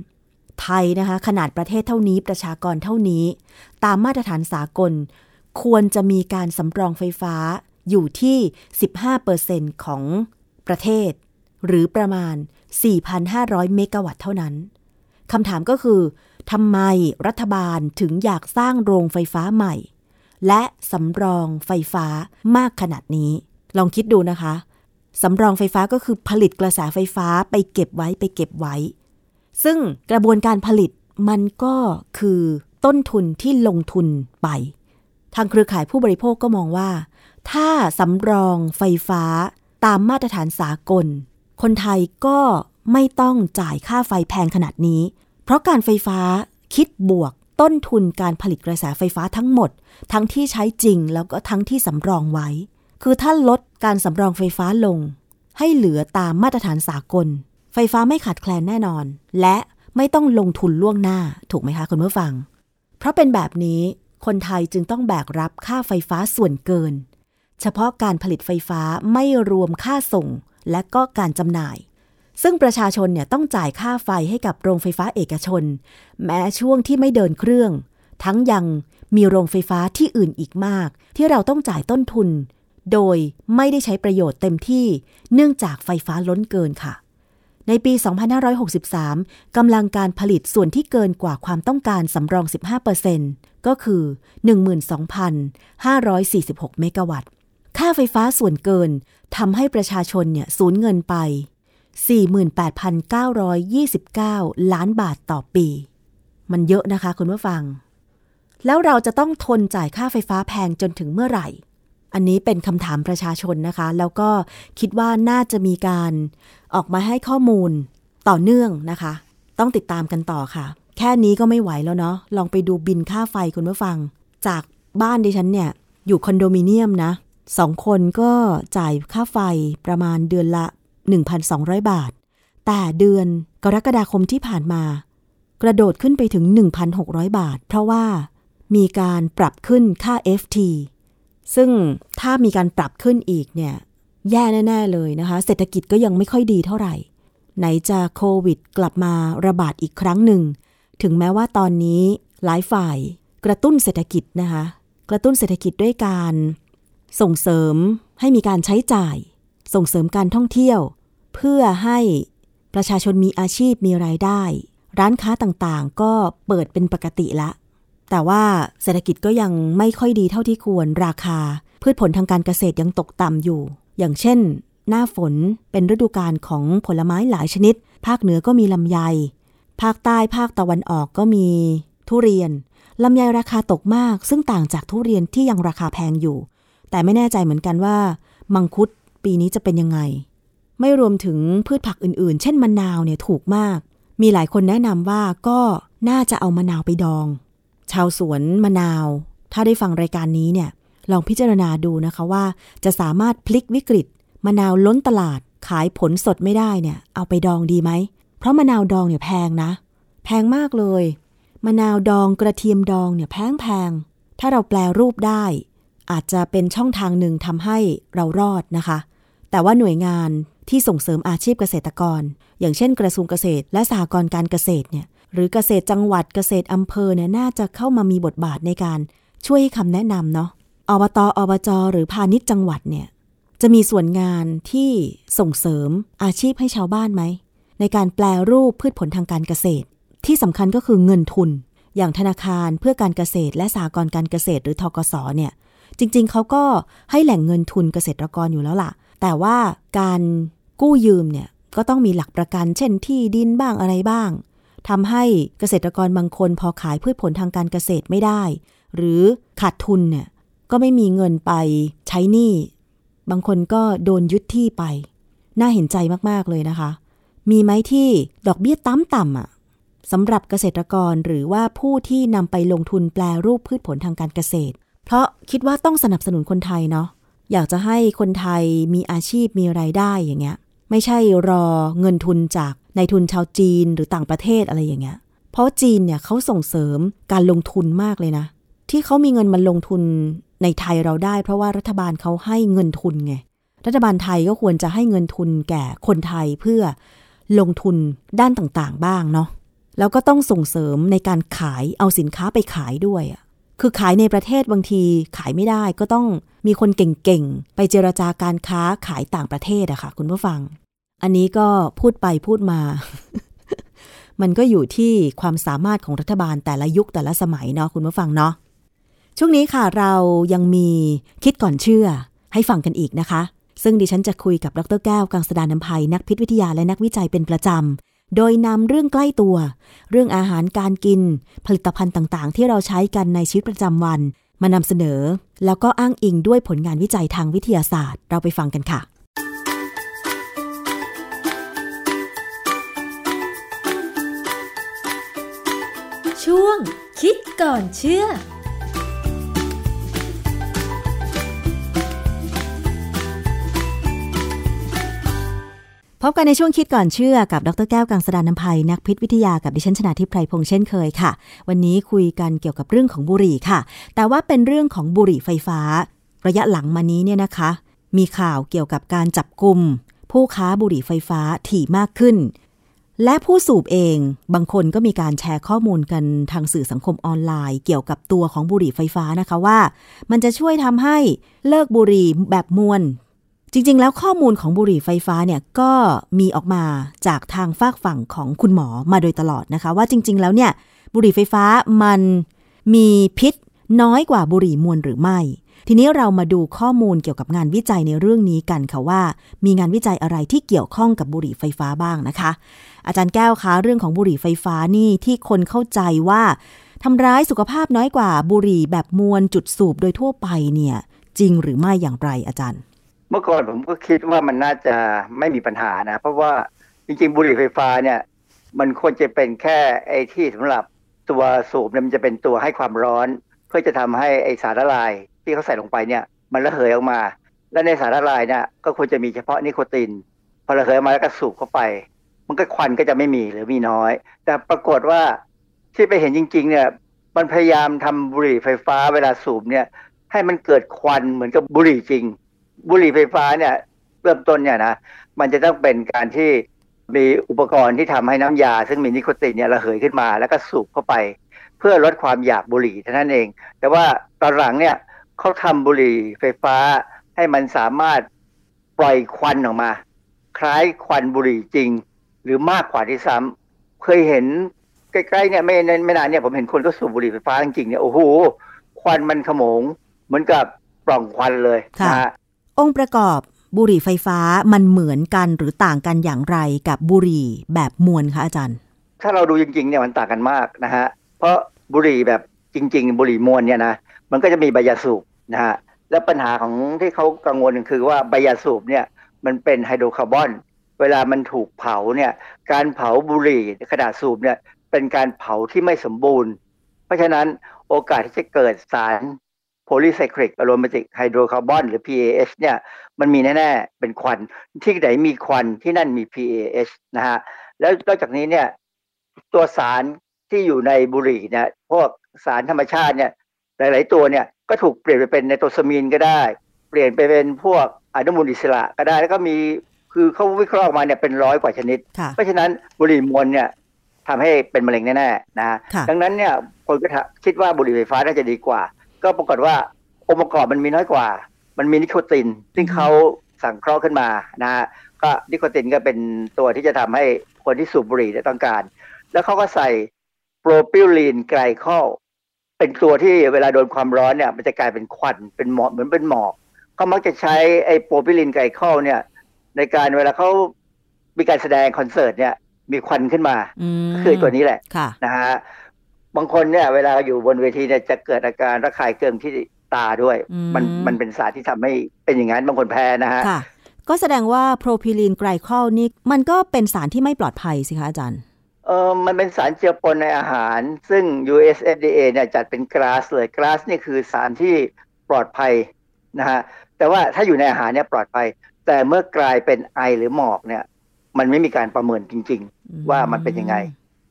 ไทยนะคะขนาดประเทศเท่านี้ประชากรเท่านี้ ตามมาตรฐานสากล ควรจะมีการสำรองไฟฟ้าอยู่ที่ 15%ของประเทศ หรือประมาณ 4,500 เมกะวัตต์เท่านั้นคำถามก็คือทำไมรัฐบาลถึงอยากสร้างโรงไฟฟ้าใหม่ และสำรองไฟฟ้ามากขนาดนี้ ลองคิดดูนะคะสำรองไฟฟ้าก็คือผลิตกระแสไฟฟ้าไปเก็บไว้ไปเก็บไว้ ซึ่งกระบวนการผลิตมันก็คือต้นทุนที่ลงทุนไป ทางเครือข่ายผู้บริโภคก็มองว่า ถ้าสำรองไฟฟ้าตามมาตรฐานสากล คนไทยก็ไม่ต้องจ่ายค่าไฟแพงขนาดนี้ เพราะการไฟฟ้าคิดบวกต้นทุนการผลิตกระแสไฟฟ้าทั้งหมด ทั้งที่ใช้จริงแล้วก็ทั้งที่สำรองไว้ คือถ้าลดการสำรองไฟฟ้าลง ให้เหลือตามมาตรฐานสากล ไฟฟ้าไม่ขาดแคลนแน่นอน และไม่ต้องลงทุนล่วงหน้าถูกไหมคะคุณผู้ฟัง เพราะเป็นแบบนี้คนไทยจึงต้องแบกรับค่าไฟฟ้าส่วนเกิน เฉพาะการผลิตไฟฟ้าไม่รวมค่าส่ง และก็การจำหน่าย ซึ่งประชาชนเนี่ยต้องจ่ายค่าไฟให้กับโรงไฟฟ้าเอกชน แม้ช่วงที่ไม่เดินเครื่อง ทั้งยังมีโรงไฟฟ้าที่อื่นอีกมาก ที่เราต้องจ่ายต้นทุน โดยไม่ได้ใช้ประโยชน์เต็มที่ เนื่องจากไฟฟ้าล้นเกินค่ะ ในปี 2563 กำลังการผลิตส่วนที่เกินกว่าความต้องการสำรอง 15%ก็คือ 12,546 เมกะวัตต์ ค่าไฟฟ้าส่วนเกินทำให้ประชาชนเนี่ยสูญเงินไป 48,929 ล้านบาทต่อปี มันเยอะนะคะคุณผู้ฟัง แล้วเราจะต้องทนจ่ายค่าไฟฟ้าแพงจนถึงเมื่อไหร่ อันนี้เป็นคำถามประชาชนนะคะ แล้วก็คิดว่าน่าจะมีการออกมาให้ข้อมูลต่อเนื่องนะคะ ต้องติดตามกันต่อค่ะ แค่นี้ก็ไม่ไหวแล้วเนาะลองไปดูบินค่าไฟคุณผู้ฟัง จากบ้านดิฉันเนี่ย อยู่คอนโดมิเนียมนะสองคนก็จ่ายค่าไฟประมาณเดือนละ 1,200 บาท แต่เดือนกรกฎาคมที่ผ่านมา กระโดดขึ้นไปถึง 1,600 บาท เพราะว่ามีการปรับขึ้นค่า FT ซึ่งถ้ามีการปรับขึ้นอีกเนี่ยแย่แน่ ๆ เลยนะคะ เศรษฐกิจก็ยังไม่ค่อยดีเท่าไหร่ ไหนจะโควิดกลับมาระบาดอีกครั้งหนึ่ง ถึงแม้ว่าตอนนี้หลายฝ่ายกระตุ้นเศรษฐกิจนะคะ กระตุ้นเศรษฐกิจด้วยการส่งเสริมให้มีการใช้จ่าย ส่งเสริมการท่องเที่ยว เพื่อให้ประชาชนมีอาชีพมีรายได้ ร้านค้าต่างๆ ก็เปิดเป็นปกติละ แต่ว่าเศรษฐกิจก็ยังไม่ค่อยดีเท่าที่ควรราคา พืชผลทางการเกษตรยังตกต่ำอยู่ อย่างเช่น หน้าฝนเป็นฤดูกาลของผลไม้หลายชนิด ภาคเหนือก็มีลำไย ภาคใต้ภาคตะวันออกก็มีทุเรียนลำไยราคาตกมาก ซึ่งต่างจากทุเรียนที่ยังราคาแพงอยู่ แต่ไม่แน่ใจเหมือนกันว่า มังคุดปีนี้จะเป็นยังไง ไม่รวมถึงพืชผักอื่นๆ เช่นมะนาวเนี่ยถูกมาก มีหลายคนแนะนำว่าก็น่าจะเอามะนาวไปดอง ชาวสวนมะนาว ถ้าได้ฟังรายการนี้เนี่ย ลองพิจารณาดูนะคะว่า จะสามารถพลิกวิกฤต มะนาวล้นตลาด ขายผลสดไม่ได้เนี่ย เอาไปดองดีไหม เพราะมะนาวดองเนี่ยแพงนะ แพงมากเลย มะนาวดองกระเทียมดองเนี่ยแพงแพง ถ้าเราแปลรูปได้ อาจจะเป็นช่องทางหนึ่งทำให้เรารอดนะคะ แต่ว่าหน่วยงานที่ส่งเสริมอาชีพเกษตรกร อย่างเช่น กระทรวงเกษตร และสหกรณ์การเกษตรเนี่ย หรือเกษตรจังหวัดเกษตรอำเภอเนี่ยน่าจะเข้ามามีบทบาทในการช่วยให้คำแนะนำเนาะอบตอบจหรือพาณิชย์จังหวัดเนี่ยจะมีส่วนงานที่ส่งเสริมอาชีพให้ชาวบ้านไหม ในการแปลรูปพืชผลทางการเกษตร ที่สำคัญก็คือเงินทุน อย่างธนาคารเพื่อการเกษตร และสหกรณ์การเกษตรหรือทกสเนี่ยจริงๆ เขาก็ให้แหล่งเงินทุนเกษตรกรอยู่แล้วล่ะ แต่ว่าการกู้ยืมเนี่ยก็ต้องมีหลักประกัน เช่นที่ดินบ้างอะไรบ้าง ทำให้เกษตรกรบางคนพอขายพืชผลทางการเกษตรไม่ได้ หรือขาดทุนเนี่ยก็ไม่มีเงินไปใช้หนี้บางคนก็โดนยึดที่ไป น่าเห็นใจมากๆเลยนะคะ มีไหมที่ดอกเบี้ยต่ำต่ำอะสำหรับเกษตรกรหรือว่าผู้ที่นำไปลงทุนแปลรูปพืชผลทางการเกษตร เพราะคิดว่าต้องสนับสนุนคนไทยเนาะอยากจะให้คนไทยมีอาชีพมีไรายได้อย่างเงี้ย ไม่ใช่รอเงินทุนจากในทุนชาวจีนหรือต่างประเทศอะไรอย่างเงี้ย เพราะจีนเนี่ยเขาส่งเสริมการลงทุนมากเลยนะ ที่เขามีเงินมาลงทุนในไทยเราได้ เพราะว่ารัฐบาลเขาให้เงินทุนไง รัฐบาลไทยก็ควรจะให้เงินทุนแก่คนไทยเพื่อลงทุนด้านต่างๆ บ้างเนาะ แล้วก็ต้องส่งเสริมในการขายเอาสินค้าไปขายด้วยอะคือขายในประเทศบางทีขายไม่ได้ก็ต้องมีคนเก่งๆ ไปเจรจาการค้าขายต่างประเทศอะค่ะ คุณผู้ฟัง อันนี้ก็พูดไปพูดมา มันก็อยู่ที่ความสามารถของรัฐบาลแต่ละยุคแต่ละสมัยเนาะคุณผู้ฟังเนาะช่วงนี้ค่ะเรายังมีคิดก่อนเชื่อให้ฟังกันอีกนะคะ ซึ่งดิฉันจะคุยกับดรแก้วกังสดานนภัยนักพิษวิทยาและนักวิจัยเป็นประจำ โดยนำเรื่องใกล้ตัว เรื่องอาหารการกิน ผลิตภัณฑ์ต่างๆ ที่เราใช้กันในชีวิตประจำวัน มานำเสนอ แล้วก็อ้างอิงด้วยผลงานวิจัยทางวิทยาศาสตร์ เราไปฟังกันค่ะ ช่วง คิดก่อนเชื่อพบกันในช่วงคิดก่อนเชื่อกับดรแก้วกังสดานนภัยนักพิษวิทยากับดิฉันชนาทิพไพรพงษ์เช่นเคยค่ะ วันนี้คุยกันเกี่ยวกับเรื่องของบุหรี่ค่ะ แต่ว่าเป็นเรื่องของบุหรี่ไฟฟ้า ระยะหลังมานี้เนี่ยนะคะ มีข่าวเกี่ยวกับการจับกลุ่มผู้ค้าบุหรี่ไฟฟ้าถี่มากขึ้น และผู้สูบเองบางคนก็มีการแชร์ข้อมูลกันทางสื่อสังคมออนไลน์ เกี่ยวกับตัวของบุหรี่ไฟฟ้านะคะว่า มันจะช่วยทำให้เลิกบุหรี่แบบมวนจริง ๆ แล้วข้อมูลของบุหรี่ไฟฟ้าเนี่ยก็มีออกมาจากทางฟากฝั่งของคุณหมอมาโดยตลอดนะคะ ว่าจริง ๆ แล้วเนี่ยบุหรี่ไฟฟ้ามันมีพิษน้อยกว่าบุหรี่มวนหรือไม่ ทีนี้เรามาดูข้อมูลเกี่ยวกับงานวิจัยในเรื่องนี้กันค่ะว่า มีงานวิจัยอะไรที่เกี่ยวข้องกับบุหรี่ไฟฟ้าบ้างนะคะ อาจารย์แก้วคะเรื่องของบุหรี่ไฟฟ้านี่ที่คนเข้าใจว่าทำร้ายสุขภาพน้อยกว่าบุหรี่แบบมวลจุดสูบโดยทั่วไปเนี่ย จริงหรือไม่อย่างไรอาจารย์ เมื่อก่อนผมก็คิดว่ามันน่าจะไม่มีปัญหานะ เพราะว่าจริงๆ บุหรี่ไฟฟ้าเนี่ย มันควรจะเป็นแค่ไอ้ที่สำหรับตัวสูบเนี่ยมันจะเป็นตัวให้ความร้อน เพื่อจะทำให้ไอ้สารละลายที่เขาใส่ลงไปเนี่ยมันระเหยออกมา และในสารละลายเนี่ยก็ควรจะมีเฉพาะนิโคติน พอระเหยออกมาแล้วก็สูบเข้าไป มันก็ควันก็จะไม่มีหรือมีน้อย แต่ปรากฏว่าที่ไปเห็นจริง ๆ เนี่ย มันพยายามทำบุหรี่ไฟฟ้าเวลาสูบเนี่ย ให้มันเกิดควันเหมือนกับบุหรี่จริง บุหรี่ไฟฟ้าเนี่ยเริ่มต้นเนี่ยนะมันจะต้องเป็นการที่มีอุปกรณ์ที่ทำให้น้ำยา ซึ่งมีนิโคตินเนี่ยระเหยขึ้นมา แล้วก็สูบเข้าไป เพื่อลดความอยากบุหรี่เท่านั้นเอง แต่ว่าตอนหลังเนี่ยเขาทำบุหรี่ไฟฟ้าให้มันสามารถปล่อยควันออกมา คล้ายควันบุหรี่จริง หรือมากกว่าที่ซ้ำเคยเห็นใกล้ๆเนี่ยไม่ไม่นานเนี่ยผมเห็นคนก็สูบบุหรี่ไฟฟ้าจริงๆเนี่ยโอ้โหควันมันขโมง เหมือนกับปล่องควันเลยค่ะนะฮะองค์ประกอบบุหรี่ไฟฟ้ามันเหมือนกันหรือต่างกันอย่างไรกับบุหรี่แบบมวนคะอาจารย์ ถ้าเราดูจริงๆเนี่ยมันต่างกันมากนะฮะเพราะบุหรี่แบบจริง ๆ บุหรี่มวนเนี่ยนะมันก็จะมีใบยาสูบนะฮะและปัญหาของที่เขากังวลคือว่าใบยาสูบเนี่ยมันเป็นไฮโดรคาร์บอน เวลามันถูกเผาเนี่ยการเผาบุหรี่ขณะสูบเนี่ยเป็นการเผาที่ไม่สมบูรณ์ เพราะฉะนั้นโอกาสที่จะเกิดสาร polycyclic aromatic hydrocarbon หรือ PAH เนี่ยมันมีแน่ๆเป็นควันที่ไหนมีควันที่นั่นมี PAH นะฮะแล้วนอกจากนี้เนี่ยตัวสารที่อยู่ในบุหรี่เนี่ยพวกสารธรรมชาติเนี่ยหลาย ๆ ตัวเนี่ยก็ถูกเปลี่ยนไปเป็นไนโตรซามีนก็ได้ เปลี่ยนไปเป็นพวกอนุมูลอิสระก็ได้ แล้วก็มี คือเขาวิเคราะห์ออกมาเนี่ยเป็นร้อยกว่าชนิดค่ะเพราะฉะนั้นบุหรี่มวลเนี่ยทำให้เป็นมะเร็งแน่ๆนะฮะค่ะดังนั้นเนี่ยคนก็คิดว่าบุหรี่ไฟฟ้าน่าจะดีกว่า ก็ปรากฏว่าองค์ประกอบมันมีน้อยกว่า มันมีนิโคติน ซึ่งเขาสังเคราะห์ขึ้นมานะฮะก็นิโคตินก็เป็นตัวที่จะทำให้คนที่สูบบุหรี่เนี่ยต้องการ แล้วเขาก็ใส่ propylene glycol เป็นตัวที่เวลาโดนความร้อนเนี่ยมันจะกลายเป็นควันเป็นหมอกเหมือนเป็นหมอกเขามักจะใช้ไอ้ propylene glycol เนี่ย ในการเวลาเขามีการแสดงคอนเสิร์ตเนี่ยมีควันขึ้นมาอืมก็คือตัวนี้แหละค่ะนะฮะบางคนเนี่ย เวลาอยู่บนเวทีเนี่ยจะเกิดอาการระคายเคืองที่ตาด้วยอืมมันมันเป็นสารที่ทำให้เป็นอย่างนั้นบางคนแพ้นะฮะค่ะก็แสดงว่าโพรพิลีนไกลคอลนี่มันก็เป็นสารที่ไม่ปลอดภัยสิคะอาจารย์เออมันเป็นสารเจือปนในอาหาร ซึ่ง US FDA เนี่ยจัดเป็นก a s เลยก a s นี่คือสารที่ปลอดภัยนะฮะแต่ว่าถ้าอยู่ในอาหารเนี่ยปลอดภัย แต่เมื่อกลายเป็นไอหรือหมอกเนี่ย มันไม่มีการประเมินจริง ๆ ว่ามันเป็นยังไง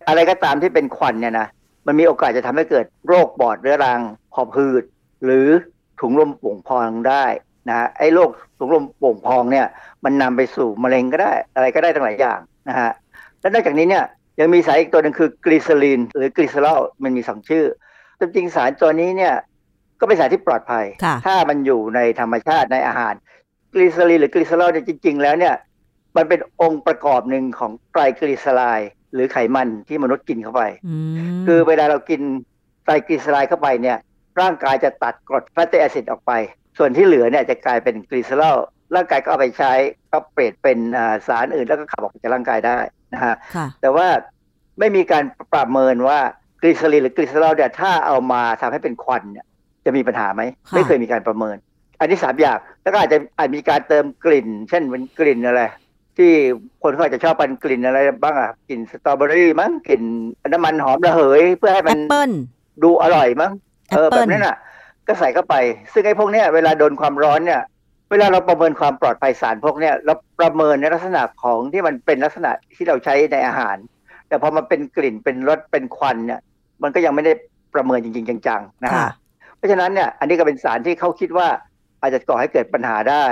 อะไรก็ตามที่เป็นควันเนี่ยนะมันมีโอกาสจะทำให้เกิดโรคปอดเรื้อรังหอบหืด หรือถุงลมโป่งพองได้นะฮะไอ้โรคถุงลมโป่งพองเนี่ย มันนำไปสู่มะเร็งก็ได้ อะไรก็ได้ทั้งหลายอย่างนะฮะและนอกจากนี้เนี่ยยังมีสารอีกตัวหนึ่งคือกลีเซอรีนหรือกลีเซอรอลมันมีสองชื่อจริงๆสารตัวนี้เนี่ยก็เป็นสารที่ปลอดภัยค่ะถ้ามันอยู่ในธรรมชาติในอาหาร กลีเซอรีนหรือกลีเซอรอลเนี่ยจริง ๆ แล้วเนี่ยมันเป็นองค์ประกอบหนึ่งของไตรกลีเซอไรด์หรือไขมันที่มนุษย์กินเข้าไปอืมคือเวลาเรากินไตรกลีเซอไรด์เข้าไปเนี่ย ร่างกายจะตัดกรด fatty acid ออกไป ส่วนที่เหลือเนี่ยจะกลายเป็นกลีเซอรอลร่างกายก็เอาไปใช้ก็เปลี่ยนเป็นอ่าสารอื่นแล้วก็ขับออกจากร่างกายได้นะฮะค่ะแต่ว่าไม่มีการประเมินว่ากลีเซอรีนหรือกลีเซอรอลเนี่ยถ้าเอามาทำให้เป็นควันเนี่ยจะมีปัญหาไหมค่ะไม่เคยมีการประเมิน อันนี้สามอย่าง แล้วก็อาจจะอาจมีการเติมกลิ่น เช่นเป็นกลิ่นอะไร ที่คนเขาอาจจะชอบเป็นกลิ่นอะไรบ้างอะกลิ่นสตรอเบอรี่มั้งกลิ่นน้ำมันหอมระเหย เพื่อให้แอมันปเปิลดูอร่อยมั้งเออแอปเปิ้แบลบนั้นอะ ก็ใส่เข้าไป ซึ่งไอ้พวกเนี้ยเวลาโดนความร้อนเนี่ย เวลาเราประเมินความปลอดภัยสารพวกเนี้ยเราประเมินในลักษณะของที่มันเป็นลักษณะที่เราใช้ในอาหาร แต่พอมันเป็นกลิ่นเป็นรสเป็นควันเนี่ย มันก็ยังไม่ได้ประเมินจริงๆจังๆนะค่ะฮะเพราะฉะนั้นเนี่ยอันนี้ก็เป็นสารที่เขาคิดว่า อาจจะก่อให้เกิดปัญหาได้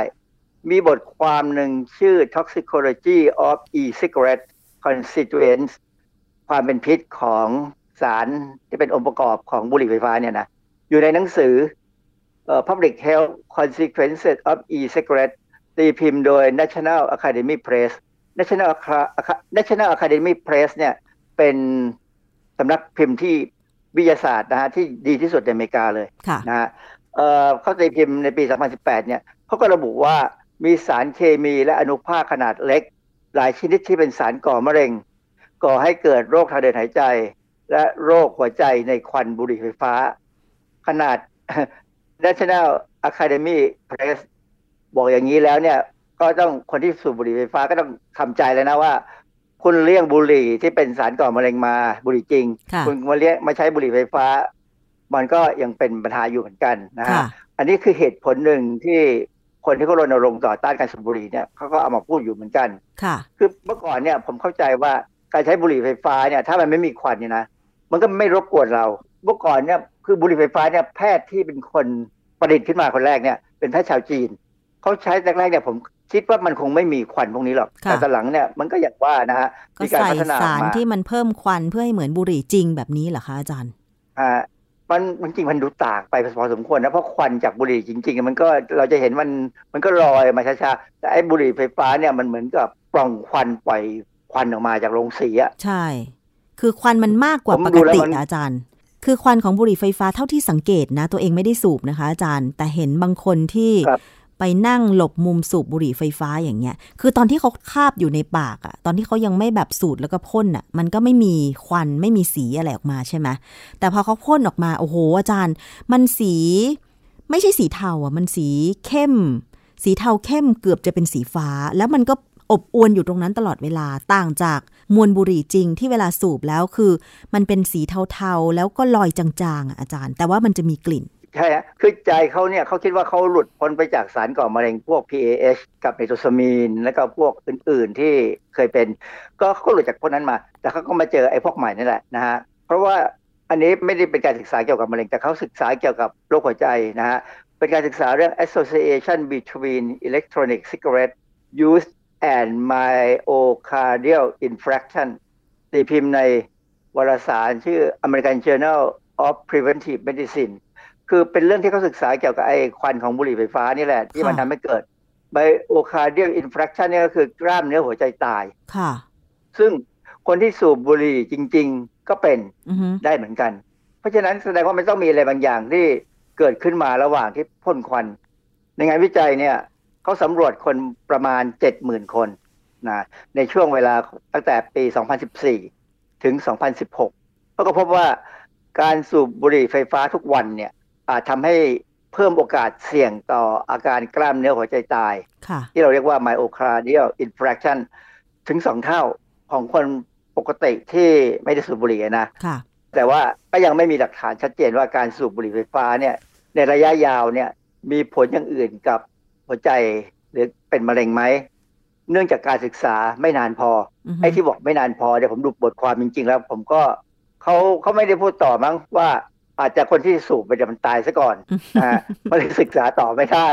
มีบทความหนึ่งชื่อ toxicology of e-cigarette constituents ความเป็นพิษของสารที่เป็นองค์ประกอบของบุหรี่ไฟฟ้าเนี่ยนะอยู่ในหนังสือเอ่อ Public Health Consequences of E-Cigarette ตีพิมพ์โดย National Academy Press National Acca- National Academy Press เนี่ยเป็นสำนักพิมพ์ที่วิทยาศาสตร์นะฮะที่ดีที่สุดในอเมริกาเลยค่ะนะฮะ เอ่อเขาตีพิมพ์ในปี 2018 เนี่ยเขาก็ระบุว่ามีสารเคมีและอนุภาคขนาดเล็ก หลายชนิดที่เป็นสารก่อมะเร็ง ก่อให้เกิดโรคทางเดินหายใจ และโรคหัวใจในควันบุหรี่ไฟฟ้า ขนาด National Academy Press บอกอย่างนี้แล้วเนี่ยก็ต้องคนที่สูบบุหรี่ไฟฟ้าก็ต้องทำใจแล้วนะว่า คุณเลี่ยงบุหรี่ที่เป็นสารก่อมะเร็งมาบุหรี่จริงค่ะคุณมาเลี่ยงมาใช้บุหรี่ไฟฟ้า มันก็ยังเป็นปัญหาอยู่เหมือนกันนะฮะค่ะอันนี้คือเหตุผลหนึ่งที่คนที่เขารณรงค์ต่อต้านการสูบบุหรี่เนี่ยเขาก็เอามาพูดอยู่เหมือนกันค่ะคือเมื่อก่อนเนี่ยผมเข้าใจว่าการใช้บุหรี่ไฟฟ้าเนี่ยถ้ามันไม่มีควันเนี่ยนะมันก็ไม่รบกวนเรา เมื่อก่อนเนี่ยคือบุหรี่ไฟฟ้าเนี่ยแพทย์ที่เป็นคนประดิษฐ์ขึ้นมาคนแรกเนี่ยเป็นแพทย์ชาวจีนเขาใช้แรกๆเนี่ยผมคิดว่ามันคงไม่มีควันพวกนี้หรอกค่ะแต่ตอนหลังเนี่ยมันก็อย่างว่านะฮะก็มีการใส่พัฒนาอสาอกรมาที่มันเพิ่มควันเพื่อให้เหมือนบุหรี่จริงแบบนี้เหรอคะอาจารย์อ่า มันมันจริงมันดูต่างไปพอสมควรนะเพราะควันจากบุหรี่จริงๆมันก็เราจะเห็นมันมันก็ลอยมาช้าๆแต่ไอ้บุหรี่ไฟฟ้าเนี่ยมันเหมือนกับปล่องควันปล่อยควันออกมาจากโรงสีอะใช่ คือควันมันมากกว่าผมปดูกแล้วติมันนะอาจารย์ คือควันของบุหรี่ไฟฟ้าเท่าที่สังเกตนะ ตัวเองไม่ได้สูบนะคะอาจารย์ แต่เห็นบางคนที่ครับ ไปนั่งหลบมุมสูบบุหรี่ไฟฟ้าอย่างเงี้ย คือตอนที่เขาคาบอยู่ในปากอะตอนที่เขายังไม่แบบสูดแล้วก็พ่นอะมันก็ไม่มีควันไม่มีสีอะไรออกมาใช่ไหมแต่พอเขาพ่นออกมาโอ้โห อาจารย์ มันสี ไม่ใช่สีเทาอะมันสีเข้ม สีเทาเข้มเกือบจะเป็นสีฟ้า แล้วมันก็อบอวนอยู่ตรงนั้นตลอดเวลาต่างจากมวลบุหรี่จริงที่เวลาสูบแล้วคือ มันเป็นสีเทาๆแล้วก็ลอยจางๆอะอาจารย์ แต่ว่ามันจะมีกลิ่น ใช่ฮะคือใจเขาเนี่ยเขาคิดว่าเขาหลุดพ้นไปจากสารก่อมะเร็งพวก PAH กับเมโทซามีน แล้วก็พวกอื่น ๆที่เคยเป็น ก็เขาก็หลุดจากพวกนั้นมา แต่เขาก็มาเจอไอ้พวกใหม่นี่แหละนะฮะเพราะว่าอันนี้ไม่ได้เป็นการศึกษาเกี่ยวกับมะเร็ง แต่เขาศึกษาเกี่ยวกับโรคหัวใจนะฮะเป็นการศึกษาเรื่อง association between electronic cigarette use and myocardial infarction ตีพิมพ์ในวารสารชื่อ American Journal of Preventive Medicine คือเป็นเรื่องที่เขาศึกษาเกี่ยวกับไอ้ควันของบุหรี่ไฟฟ้านี่แหละ ที่มันค่ะทำให้เกิด myocardial infarction เนี่ยก็คือกล้ามเนื้อหัวใจตายค่ะ ซึ่งคนที่สูบบุหรี่จริง ๆ ก็เป็นอือฮึได้เหมือนกัน เพราะฉะนั้นแสดงว่ามันต้องมีอะไรบางอย่างที่เกิดขึ้นมาระหว่างที่พ่นควัน ในงานวิจัยเนี่ยเขาสำรวจคนประมาณ70,000คนนะในช่วงเวลาตั้งแต่ปี 2014 ถึง 2016เขาก็พบว่าการสูบบุหรี่ไฟฟ้าทุกวันเนี่ย อาจทำให้เพิ่มโอกาสเสี่ยงต่ออาการกล้ามเนื้อหัวใจตายค่ะที่เราเรียกว่า myocardial infarction ถึงสองเท่าของคนปกติที่ไม่ได้สูบบุหรี่นะค่ะแต่ว่าก็ยังไม่มีหลักฐานชัดเจนว่าการสูบบุหรี่ไฟฟ้าเนี่ยในระยะยาวเนี่ยมีผลอย่างอื่นกับหัวใจหรือเป็นมะเร็งไหม เนื่องจากการศึกษาไม่นานพออือฮึไอ้ที่บอกไม่นานพอเดี๋ยวผมดูบทความจริง ๆ แล้ว ผมก็เขาเขาไม่ได้พูดต่อมั้งว่า อาจจะคนที่สูบไปจะมันตายซะก่อนนะฮะก็เลยศึกษาต่อไม่ได้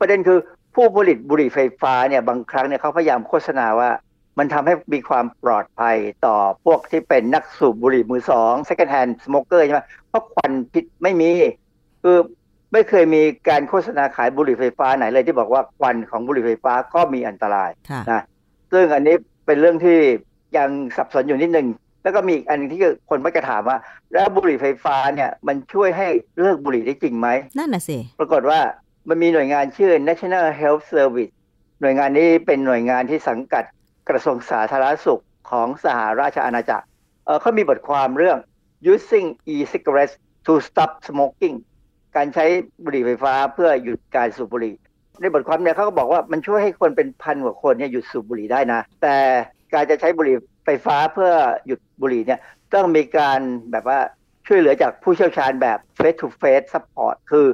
ประเด็นคือผู้ผลิตบุหรี่ไฟฟ้าเนี่ยบางครั้งเนี่ยเขาพยายามโฆษณาว่า มันทำให้มีความปลอดภัยต่อพวกที่เป็นนักสูบบุหรี่มือสอง second hand smoker ใช่ไหมเพราะควันพิษไม่มี คือไม่เคยมีการโฆษณาขายบุหรี่ไฟฟ้าไหนเลยที่บอกว่าควันของบุหรี่ไฟฟ้าก็มีอันตรายค่ะนะซึ่งอันนี้เป็นเรื่องที่ยังสับสนอยู่นิดนึง แล้วก็มีอีกอันหนึ่งที่คนมักจะถามว่า แล้วบุหรี่ไฟฟ้าเนี่ยมันช่วยให้เลิกบุหรี่ได้จริงไหมนั่นน่ะสิปรากฏว่ามันมีหน่วยงานชื่อ National Health Service หน่วยงานนี้เป็นหน่วยงานที่สังกัดกระทรวงสาธารณสุขของสหราชอาณาจักรเอ่อเขามีบทความเรื่อง using e-cigarettes to stop smoking การใช้บุหรี่ไฟฟ้าเพื่อหยุดการสูบบุหรี่ ในบทความเนี่ยเขาก็บอกว่ามันช่วยให้คนเป็นพันกว่าคนเนี่ยหยุดสูบบุหรี่ได้นะ แต่การจะใช้บุหรี่ ไฟฟ้าเพื่อหยุดบุหรี่เนี่ยต้องมีการแบบว่าช่วยเหลือจากผู้เชี่ยวชาญแบบ face to face support คือ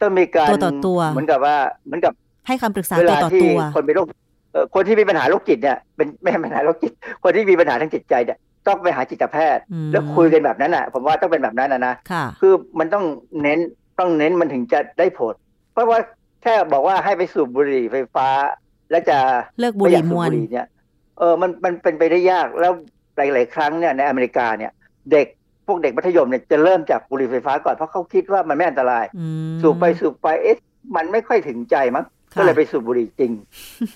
ต้องมีการตัวต่อตัวเหมือนกับว่าเหมือนกับให้คำปรึกษาเวตัวลาต่อที่ตัว คนเป็นโรคเอ่อคนที่มีปัญหาโรคจิตเนี่ยเป็นไม่ใช่ปัญหาโรคจิต คนที่มีปัญหาทางจิตใจเนี่ยต้องไปหาจิตแพทย์อืมแล้วคุยกันแบบนั้นอะ ผมว่าต้องเป็นแบบนั้นนะนะค่ะคือมันต้องเน้นต้องเน้นมันถึงจะได้ผล เพราะว่าแค่บอกว่าให้ไปสูบบุหรี่ไฟฟ้า แล้วจะเลิกบุหรี่มวลไอยากสูบบุหรี่เนี่ย เออมันมันเป็นไปได้ยากแล้วหลาย ๆ ครั้งเนี่ยในอเมริกาเนี่ย เด็กพวกเด็กมัธยมเนี่ยจะเริ่มจากบุหรี่ไฟฟ้าก่อนเพราะเขาคิดว่ามันไม่อันตรายอืมสูบไปสูบไปเอ๊ะมันไม่ค่อยถึงใจมั้งค่ะก็เลยไปสูบบุหรี่จริง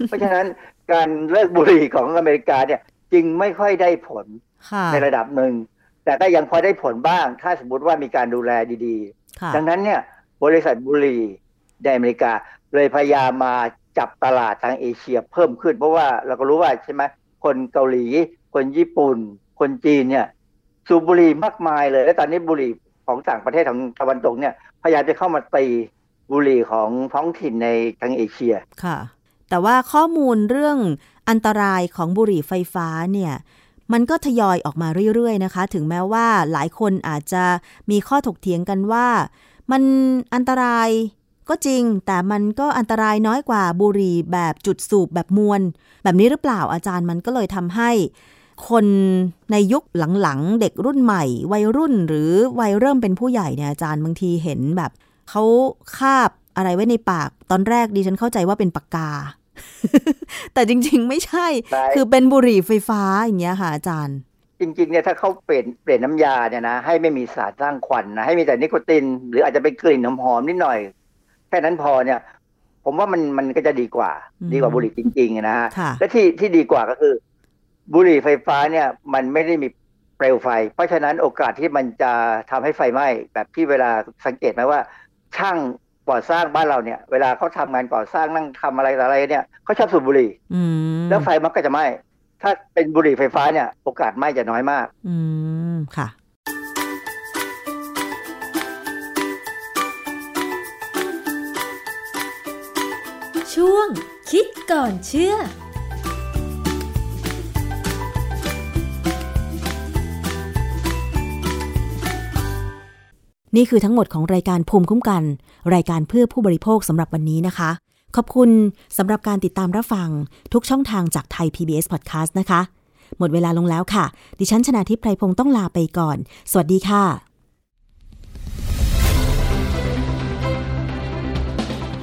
เพราะฉะนั้นการเลิกบุหรี่ของอเมริกาเนี่ยจึงไม่ค่อยได้ผลค่ะในระดับหนึ่ง แต่ก็ยังพอได้ผลบ้าง ถ้าสมมติว่ามีการดูแลดีค่ะๆดังนั้นเนี่ยบริษัทบุหรี่ในอเมริกาเลยพยายามมา จับตลาดทางเอเชียเพิ่มขึ้น เพราะว่าเราก็รู้ว่าใช่ไหมคนเกาหลี คนญี่ปุ่น คนจีนเนี่ยสูบบุหรี่มากมายเลย และตอนนี้บุหรี่ของต่างประเทศของตะวันตกเนี่ยพยายามจะเข้ามาตีบุหรี่ของท้องถิ่นในทางเอเชียค่ะ แต่ว่าข้อมูลเรื่องอันตรายของบุหรี่ไฟฟ้าเนี่ยมันก็ทยอยออกมาเรื่อยๆนะคะ ถึงแม้ว่าหลายคนอาจจะมีข้อถกเถียงกันว่า มันอันตราย ก็จริง แต่มันก็อันตรายน้อยกว่าบุหรี่แบบจุดสูบแบบมวลแบบนี้หรือเปล่าอาจารย์มันก็เลยทำให้ คนในยุคหลังๆ เด็กรุ่นใหม่ วัยรุ่นหรือวัยเริ่มเป็นผู้ใหญ่เนี่ยอาจารย์บางทีเห็นแบบเขาคาบอะไรไว้ในปาก ตอนแรกดิฉันเข้าใจว่าเป็นปากกา แต่จริง ๆ ไม่ใช่ใช่คือเป็นบุหรี่ไฟฟ้าอย่างเงี้ยค่ะอาจารย์ จริงๆเนี่ยถ้าเขาเปลี่ยนเปลี่ยนน้ำยาเนี่ยนะให้ไม่มีสารสร้างควันนะให้มีแต่นิโคติน หรืออาจจะเป็นกลิ่นหอมๆนิดหน่อย แค่นั้นพอเนี่ย ผมว่ามันมันก็จะดีกว่าอืมดีกว่าบุหรี่จริง ๆ นะฮะค่ะและที่ที่ดีกว่าก็คือ บุหรี่ไฟฟ้าเนี่ย มันไม่ได้มีเปลวไฟ เพราะฉะนั้นโอกาสที่มันจะทำให้ไฟไหม้แบบที่เวลาสังเกตไหมว่า ช่างก่อสร้างบ้านเราเนี่ย เวลาเขาทำงานก่อสร้างนั่งทำอะไรต่ออะไรเนี่ยเขาชอบสูบบุหรี่อืมแล้วไฟมันก็จะไหม้ถ้าเป็นบุหรี่ไฟฟ้าเนี่ย โอกาสไหม้จะน้อยมาก อืมค่ะ ช่วง คิดก่อนเชื่อนี่คือทั้งหมดของรายการภูมิคุ้มกัน รายการเพื่อผู้บริโภคสำหรับวันนี้นะคะ ขอบคุณสำหรับการติดตามรับฟังทุกช่องทางจากไทย PBS Podcast นะคะ หมดเวลาลงแล้วค่ะ ดิฉันชนะทิพไพรพงศ์ต้องลาไปก่อน สวัสดีค่ะ